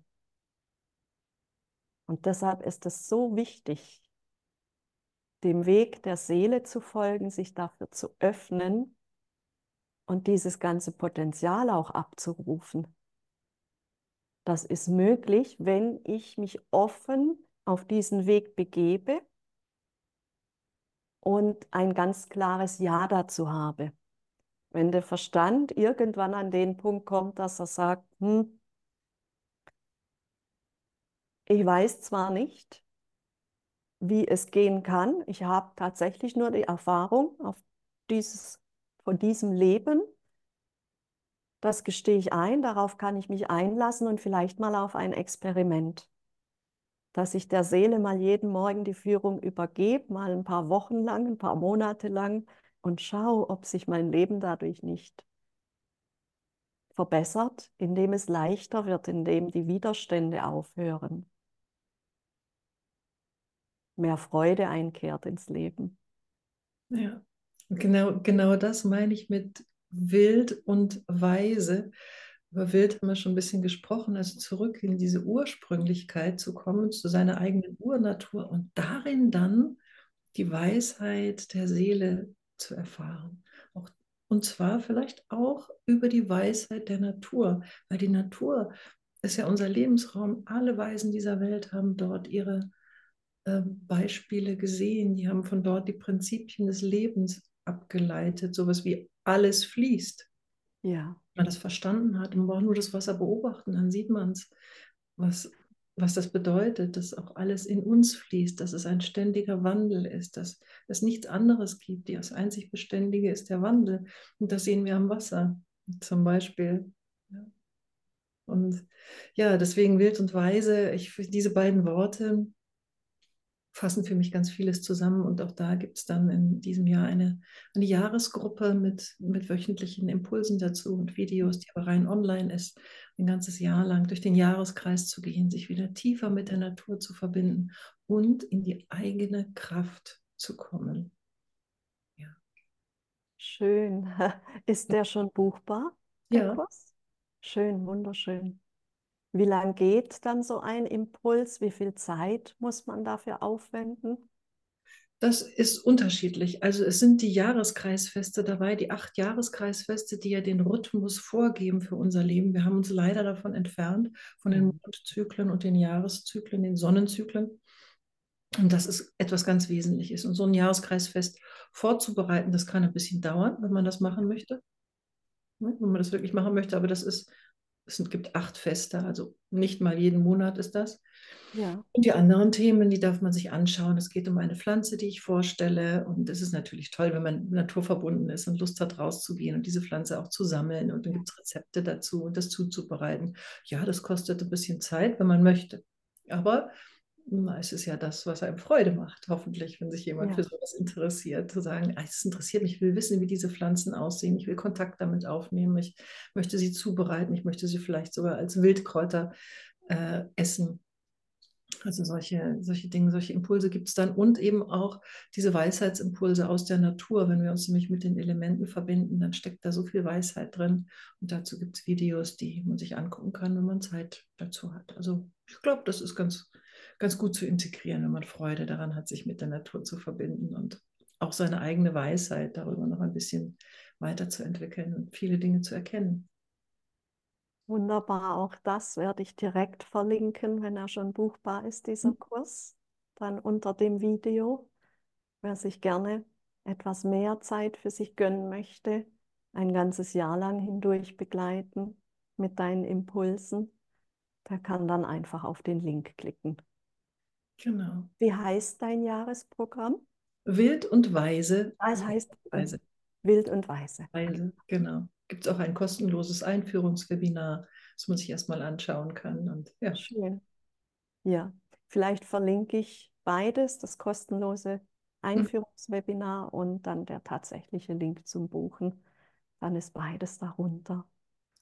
Und deshalb ist es so wichtig, dem Weg der Seele zu folgen, sich dafür zu öffnen und dieses ganze Potenzial auch abzurufen. Das ist möglich, wenn ich mich offen auf diesen Weg begebe und ein ganz klares Ja dazu habe. Wenn der Verstand irgendwann an den Punkt kommt, dass er sagt, hm, ich weiß zwar nicht, wie es gehen kann, ich habe tatsächlich nur die Erfahrung auf dieses, von diesem Leben, das gestehe ich ein, darauf kann ich mich einlassen und vielleicht mal auf ein Experiment dass ich der Seele mal jeden Morgen die Führung übergebe, mal ein paar Wochen lang, ein paar Monate lang und schaue, ob sich mein Leben dadurch nicht verbessert, indem es leichter wird, indem die Widerstände aufhören. Mehr Freude einkehrt ins Leben.
Ja, genau, genau das meine ich mit wild und weise. Über Wild haben wir schon ein bisschen gesprochen, also zurück in diese Ursprünglichkeit zu kommen, zu seiner eigenen Urnatur und darin dann die Weisheit der Seele zu erfahren. Auch, und zwar vielleicht auch über die Weisheit der Natur, weil die Natur ist ja unser Lebensraum. Alle Weisen dieser Welt haben dort ihre äh, Beispiele gesehen. Die haben von dort die Prinzipien des Lebens abgeleitet, sowas wie alles fließt.
Ja.
Wenn man das verstanden hat, man braucht nur das Wasser beobachten, dann sieht man es, was, was das bedeutet, dass auch alles in uns fließt, dass es ein ständiger Wandel ist, dass es nichts anderes gibt. Das einzig Beständige ist der Wandel. Und das sehen wir am Wasser zum Beispiel. Und ja, deswegen wild und weise, ich, diese beiden Worte fassen für mich ganz vieles zusammen. Und auch da gibt es dann in diesem Jahr eine, eine Jahresgruppe mit, mit wöchentlichen Impulsen dazu und Videos, die aber rein online ist, ein ganzes Jahr lang durch den Jahreskreis zu gehen, sich wieder tiefer mit der Natur zu verbinden und in die eigene Kraft zu kommen.
Ja. Schön. [LAUGHS] Ist der schon buchbar?
Der ja. Kurs?
Schön, wunderschön. Wie lang geht dann so ein Impuls? Wie viel Zeit muss man dafür aufwenden?
Das ist unterschiedlich. Also es sind die Jahreskreisfeste dabei, die acht Jahreskreisfeste, die ja den Rhythmus vorgeben für unser Leben. Wir haben uns leider davon entfernt, von den mhm. Mondzyklen und den Jahreszyklen, den Sonnenzyklen. Und das ist etwas ganz Wesentliches. Und so ein Jahreskreisfest vorzubereiten, das kann ein bisschen dauern, wenn man das machen möchte. Wenn man das wirklich machen möchte, aber das ist es gibt acht Feste, also nicht mal jeden Monat ist das.
Ja.
Und die anderen Themen, die darf man sich anschauen. Es geht um eine Pflanze, die ich vorstelle. Und es ist natürlich toll, wenn man naturverbunden ist und Lust hat, rauszugehen und diese Pflanze auch zu sammeln. Und dann gibt es Rezepte dazu und das zuzubereiten. Ja, das kostet ein bisschen Zeit, wenn man möchte. Aber es ist ja das, was einem Freude macht, hoffentlich, wenn sich jemand ja. für sowas interessiert, zu sagen, ah, es interessiert mich, ich will wissen, wie diese Pflanzen aussehen, ich will Kontakt damit aufnehmen, ich möchte sie zubereiten, ich möchte sie vielleicht sogar als Wildkräuter äh, essen. Also solche, solche Dinge, solche Impulse gibt es dann und eben auch diese Weisheitsimpulse aus der Natur. Wenn wir uns nämlich mit den Elementen verbinden, dann steckt da so viel Weisheit drin. Und dazu gibt es Videos, die man sich angucken kann, wenn man Zeit dazu hat. Also ich glaube, das ist ganz, ganz gut zu integrieren, wenn man Freude daran hat, sich mit der Natur zu verbinden und auch seine eigene Weisheit darüber noch ein bisschen weiterzuentwickeln und viele Dinge zu erkennen.
Wunderbar, auch das werde ich direkt verlinken, wenn er schon buchbar ist, dieser mhm. Kurs, dann unter dem Video. Wer sich gerne etwas mehr Zeit für sich gönnen möchte, ein ganzes Jahr lang hindurch begleiten mit deinen Impulsen, der kann dann einfach auf den Link klicken.
Genau.
Wie heißt dein Jahresprogramm?
Wild und Weise.
Ah, es heißt Weise. Wild und Weise.
Weise, genau. Gibt es auch ein kostenloses Einführungswebinar, das man sich erstmal anschauen kann. Und, ja.
Schön. Ja, vielleicht verlinke ich beides, das kostenlose mhm. Einführungswebinar mhm. und dann der tatsächliche Link zum Buchen. Dann ist beides darunter.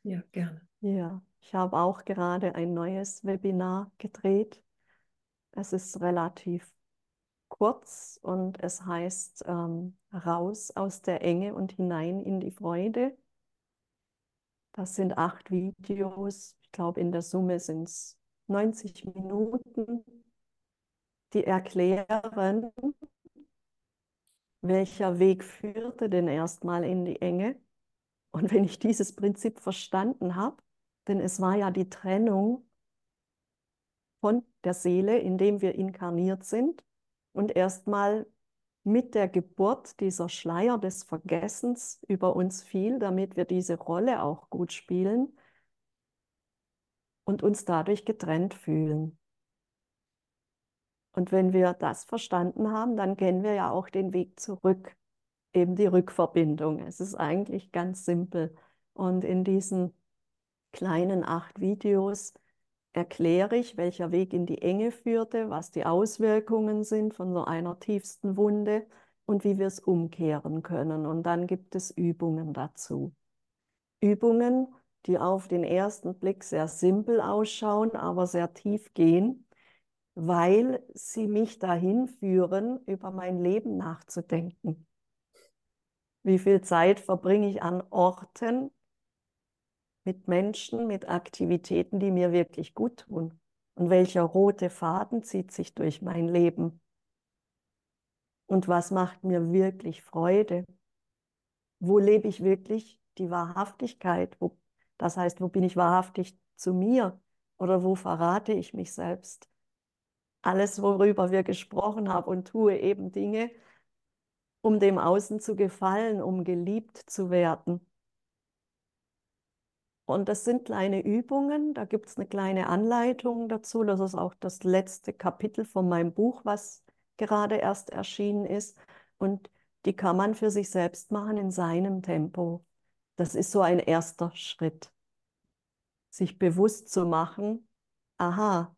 Ja, gerne.
Ja, ich habe auch gerade ein neues Webinar gedreht es ist relativ kurz und es heißt ähm, raus aus der Enge und hinein in die Freude. Das sind acht Videos. Ich glaube, in der Summe sind es 90 Minuten, die erklären, welcher Weg führte denn erstmal in die Enge. Und wenn ich dieses Prinzip verstanden habe, denn es war ja die Trennung von der Seele, in dem wir inkarniert sind und erstmal mit der Geburt dieser Schleier des Vergessens über uns fiel, damit wir diese Rolle auch gut spielen und uns dadurch getrennt fühlen. Und wenn wir das verstanden haben, dann kennen wir ja auch den Weg zurück, eben die Rückverbindung. Es ist eigentlich ganz simpel. Und in diesen kleinen acht Videos erkläre ich, welcher Weg in die Enge führte, was die Auswirkungen sind von so einer tiefsten Wunde und wie wir es umkehren können. Und dann gibt es Übungen dazu. Übungen, die auf den ersten Blick sehr simpel ausschauen, aber sehr tief gehen, weil sie mich dahin führen, über mein Leben nachzudenken. Wie viel Zeit verbringe ich an Orten, mit Menschen, mit Aktivitäten, die mir wirklich gut tun? Und welcher rote Faden zieht sich durch mein Leben? Und was macht mir wirklich Freude? wo lebe ich wirklich die Wahrhaftigkeit? Wo, das heißt, wo bin ich wahrhaftig zu mir oder wo verrate ich mich selbst? Alles, worüber wir gesprochen haben und tue eben Dinge, um dem Außen zu gefallen, um geliebt zu werden. Und das sind kleine Übungen, da gibt es eine kleine Anleitung dazu. Das ist auch das letzte Kapitel von meinem Buch, was gerade erst erschienen ist. Und die kann man für sich selbst machen in seinem Tempo. Das ist so ein erster Schritt. Sich bewusst zu machen, aha,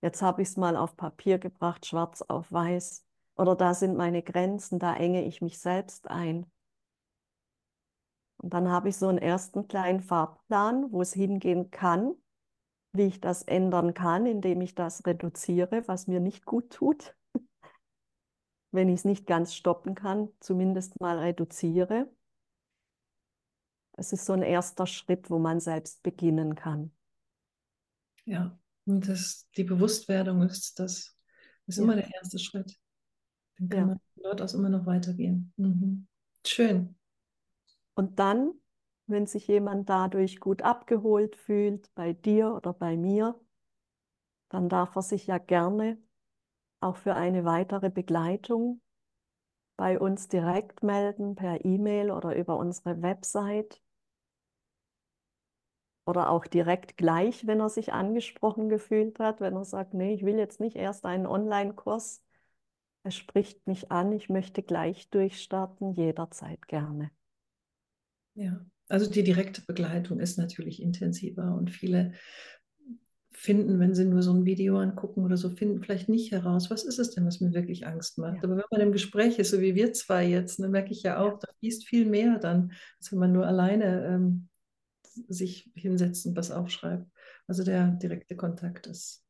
jetzt habe ich es mal auf Papier gebracht, schwarz auf weiß. Oder da sind meine Grenzen, da enge ich mich selbst ein. Und dann habe ich so einen ersten kleinen Fahrplan, wo es hingehen kann, wie ich das ändern kann, indem ich das reduziere, was mir nicht gut tut. [LAUGHS] Wenn ich es nicht ganz stoppen kann, zumindest mal reduziere. Es ist so ein erster Schritt, wo man selbst beginnen kann.
Ja, und das, die Bewusstwerdung ist das ist ja. immer der erste Schritt. Dann kann ja. man dort aus immer noch weitergehen. Mhm. Schön.
Und dann, wenn sich jemand dadurch gut abgeholt fühlt, bei dir oder bei mir, dann darf er sich ja gerne auch für eine weitere Begleitung bei uns direkt melden, per E-Mail oder über unsere Website. Oder auch direkt gleich, wenn er sich angesprochen gefühlt hat, wenn er sagt, nee, ich will jetzt nicht erst einen Online-Kurs. Es spricht mich an, ich möchte gleich durchstarten, jederzeit gerne.
Ja, also die direkte Begleitung ist natürlich intensiver und viele finden, wenn sie nur so ein Video angucken oder so, finden vielleicht nicht heraus, was ist es denn, was mir wirklich Angst macht. Ja. Aber wenn man im Gespräch ist, so wie wir zwei jetzt, dann merke ich ja auch, ja. da fließt viel mehr dann, als wenn man nur alleine ähm, sich hinsetzt und was aufschreibt. Also der direkte Kontakt ist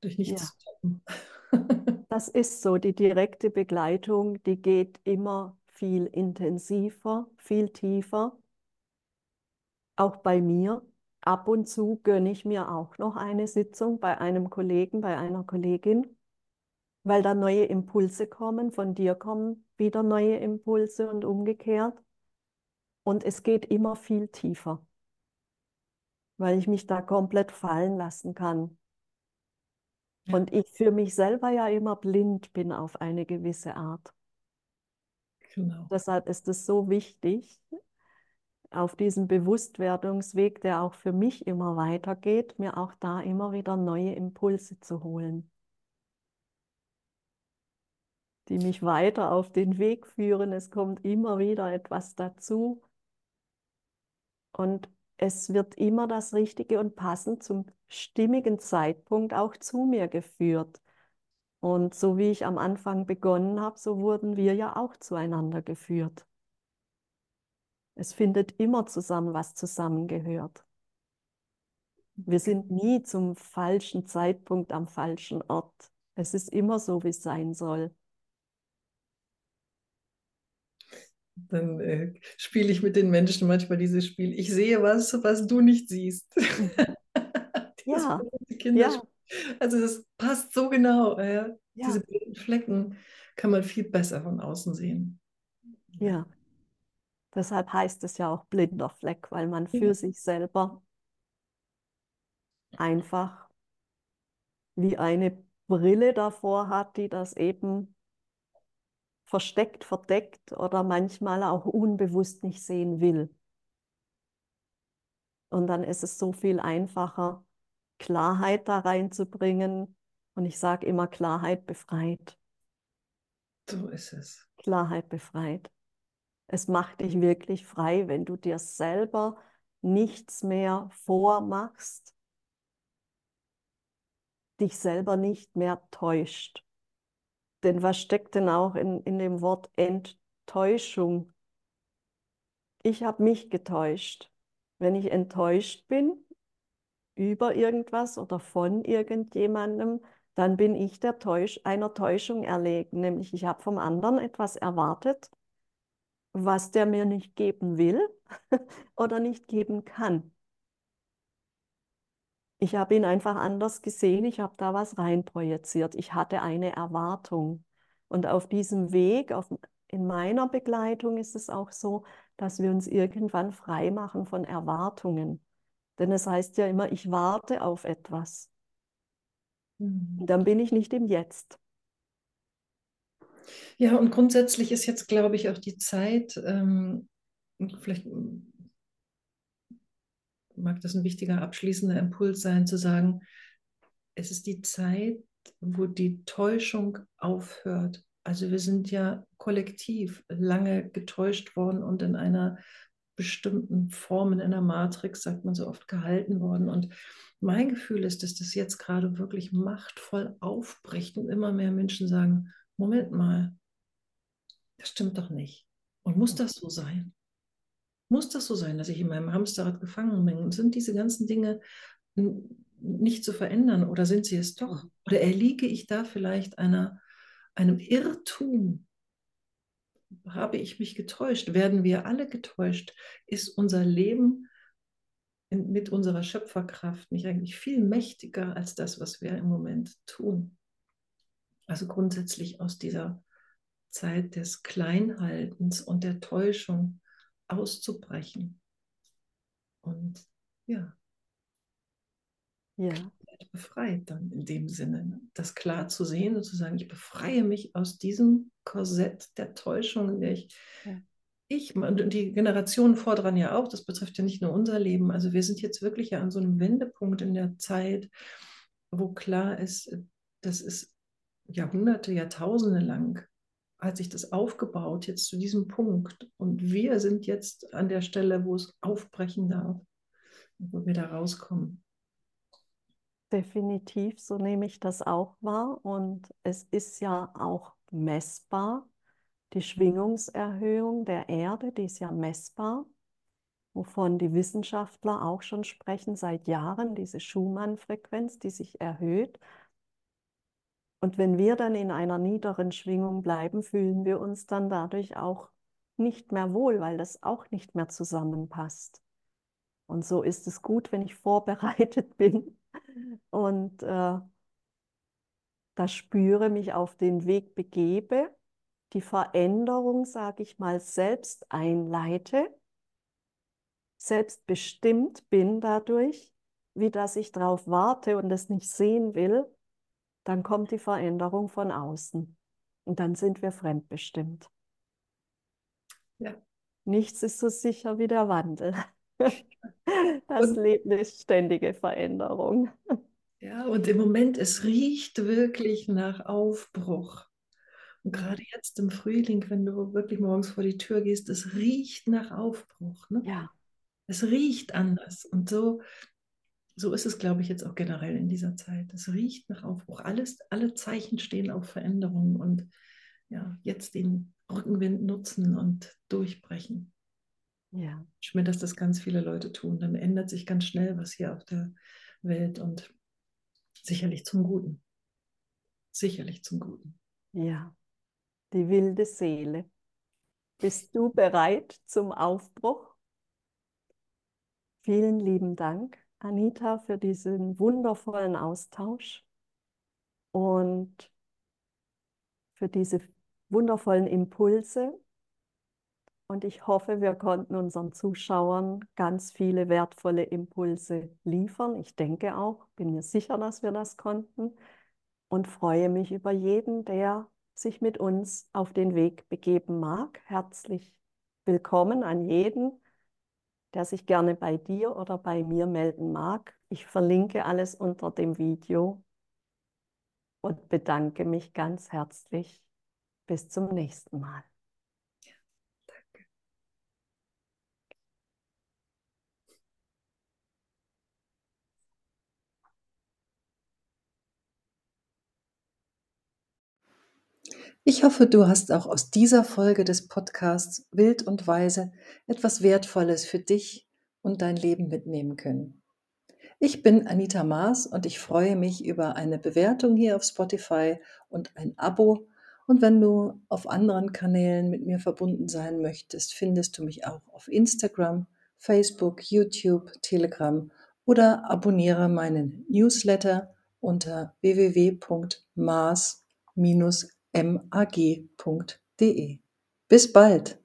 durch nichts ja. zu toppen. [LAUGHS]
das ist so, die direkte Begleitung, die geht immer viel intensiver, viel tiefer. Auch bei mir. Ab und zu gönne ich mir auch noch eine Sitzung bei einem Kollegen, bei einer Kollegin, weil da neue Impulse kommen, von dir kommen wieder neue Impulse und umgekehrt. Und es geht immer viel tiefer, weil ich mich da komplett fallen lassen kann. Ja. Und ich für mich selber ja immer blind bin auf eine gewisse Art. Genau. Deshalb ist es so wichtig, auf diesem Bewusstwerdungsweg, der auch für mich immer weitergeht, mir auch da immer wieder neue Impulse zu holen, die mich weiter auf den Weg führen. Es kommt immer wieder etwas dazu und es wird immer das Richtige und passend zum stimmigen Zeitpunkt auch zu mir geführt. Und so wie ich am Anfang begonnen habe, so wurden wir ja auch zueinander geführt. Es findet immer zusammen, was zusammengehört. Wir sind nie zum falschen Zeitpunkt am falschen Ort. Es ist immer so, wie es sein soll.
Dann äh, spiele ich mit den Menschen manchmal dieses Spiel. Ich sehe was, was du nicht siehst. [LAUGHS]
ja. Ja.
Also das passt so genau. Äh, ja. Diese blinden Flecken kann man viel besser von außen sehen.
Ja. Deshalb heißt es ja auch blinder Fleck, weil man für ja. sich selber einfach wie eine Brille davor hat, die das eben versteckt, verdeckt oder manchmal auch unbewusst nicht sehen will. Und dann ist es so viel einfacher, Klarheit da reinzubringen. Und ich sage immer, Klarheit befreit.
So ist es.
Klarheit befreit. Es macht dich wirklich frei, wenn du dir selber nichts mehr vormachst, dich selber nicht mehr täuscht. Denn was steckt denn auch in, in dem Wort Enttäuschung? Ich habe mich getäuscht. Wenn ich enttäuscht bin, über irgendwas oder von irgendjemandem, dann bin ich der Täusch, einer Täuschung erlegen. Nämlich ich habe vom anderen etwas erwartet, was der mir nicht geben will [LAUGHS] oder nicht geben kann. Ich habe ihn einfach anders gesehen, ich habe da was reinprojiziert. Ich hatte eine Erwartung. Und auf diesem Weg, auf, in meiner Begleitung ist es auch so, dass wir uns irgendwann frei machen von Erwartungen. Denn es heißt ja immer, ich warte auf etwas.
Mhm.
Dann bin ich nicht im Jetzt.
Ja, und grundsätzlich ist jetzt, glaube ich, auch die Zeit, ähm, vielleicht mag das ein wichtiger abschließender Impuls sein, zu sagen, es ist die Zeit, wo die Täuschung aufhört. Also wir sind ja kollektiv lange getäuscht worden und in einer bestimmten Form, in einer Matrix, sagt man so oft, gehalten worden. Und mein Gefühl ist, dass das jetzt gerade wirklich machtvoll aufbricht und immer mehr Menschen sagen, Moment mal, das stimmt doch nicht. Und muss das so sein? Muss das so sein, dass ich in meinem Hamsterrad gefangen bin? Und sind diese ganzen Dinge nicht zu verändern oder sind sie es doch? Oder erliege ich da vielleicht einer, einem Irrtum? Habe ich mich getäuscht? Werden wir alle getäuscht? Ist unser Leben mit unserer Schöpferkraft nicht eigentlich viel mächtiger als das, was wir im Moment tun? Also grundsätzlich aus dieser Zeit des Kleinhaltens und der Täuschung auszubrechen. Und ja,
ja.
Befreit dann in dem Sinne, ne? das klar zu sehen und zu sagen, ich befreie mich aus diesem Korsett der Täuschung, in der ich, ja. ich und die Generationen fordern ja auch, das betrifft ja nicht nur unser Leben, also wir sind jetzt wirklich ja an so einem Wendepunkt in der Zeit, wo klar ist, das ist Jahrhunderte, Jahrtausende lang hat sich das aufgebaut jetzt zu diesem Punkt. Und wir sind jetzt an der Stelle, wo es aufbrechen darf, wo wir da rauskommen.
Definitiv, so nehme ich das auch wahr. Und es ist ja auch messbar. Die Schwingungserhöhung der Erde, die ist ja messbar, wovon die Wissenschaftler auch schon sprechen seit Jahren, diese Schumann-Frequenz, die sich erhöht. Und wenn wir dann in einer niederen Schwingung bleiben, fühlen wir uns dann dadurch auch nicht mehr wohl, weil das auch nicht mehr zusammenpasst. Und so ist es gut, wenn ich [LAUGHS] vorbereitet bin und äh, da spüre, mich auf den Weg begebe, die Veränderung, sage ich mal, selbst einleite, selbstbestimmt bin dadurch, wie dass ich darauf warte und es nicht sehen will, dann kommt die Veränderung von außen. Und dann sind wir fremdbestimmt.
Ja.
Nichts ist so sicher wie der Wandel. [LAUGHS] Das und, Leben ist ständige Veränderung.
Ja, und im Moment, es riecht wirklich nach Aufbruch. Und gerade jetzt im Frühling, wenn du wirklich morgens vor die Tür gehst, es riecht nach Aufbruch. Ne?
Ja.
Es riecht anders. Und so so ist es, glaube ich, jetzt auch generell in dieser Zeit. Es riecht nach Aufbruch. Alles, alle Zeichen stehen auf Veränderung und ja, jetzt den Rückenwind nutzen und durchbrechen.
Ja.
Ich mir, dass das ganz viele Leute tun. Dann ändert sich ganz schnell was hier auf der Welt und sicherlich zum Guten. Sicherlich zum Guten.
Ja, die wilde Seele. Bist du bereit zum Aufbruch? Vielen lieben Dank Anita, für diesen wundervollen Austausch und für diese wundervollen Impulse. Und ich hoffe, wir konnten unseren Zuschauern ganz viele wertvolle Impulse liefern. Ich denke auch, bin mir sicher, dass wir das konnten und freue mich über jeden, der sich mit uns auf den Weg begeben mag. Herzlich willkommen an jeden, der sich gerne bei dir oder bei mir melden mag. Ich verlinke alles unter dem Video und bedanke mich ganz herzlich. Bis zum nächsten Mal.
danke. Ich hoffe, du hast auch aus dieser Folge des Podcasts Wild und Weise etwas Wertvolles für dich und dein Leben mitnehmen können. Ich bin Anita Maas und ich freue mich über eine Bewertung hier auf Spotify und ein Abo. Und wenn du auf anderen Kanälen mit mir verbunden sein möchtest, findest du mich auch auf Instagram, Facebook, YouTube, Telegram oder abonniere meinen Newsletter unter www.maas-mag.de. Bis bald.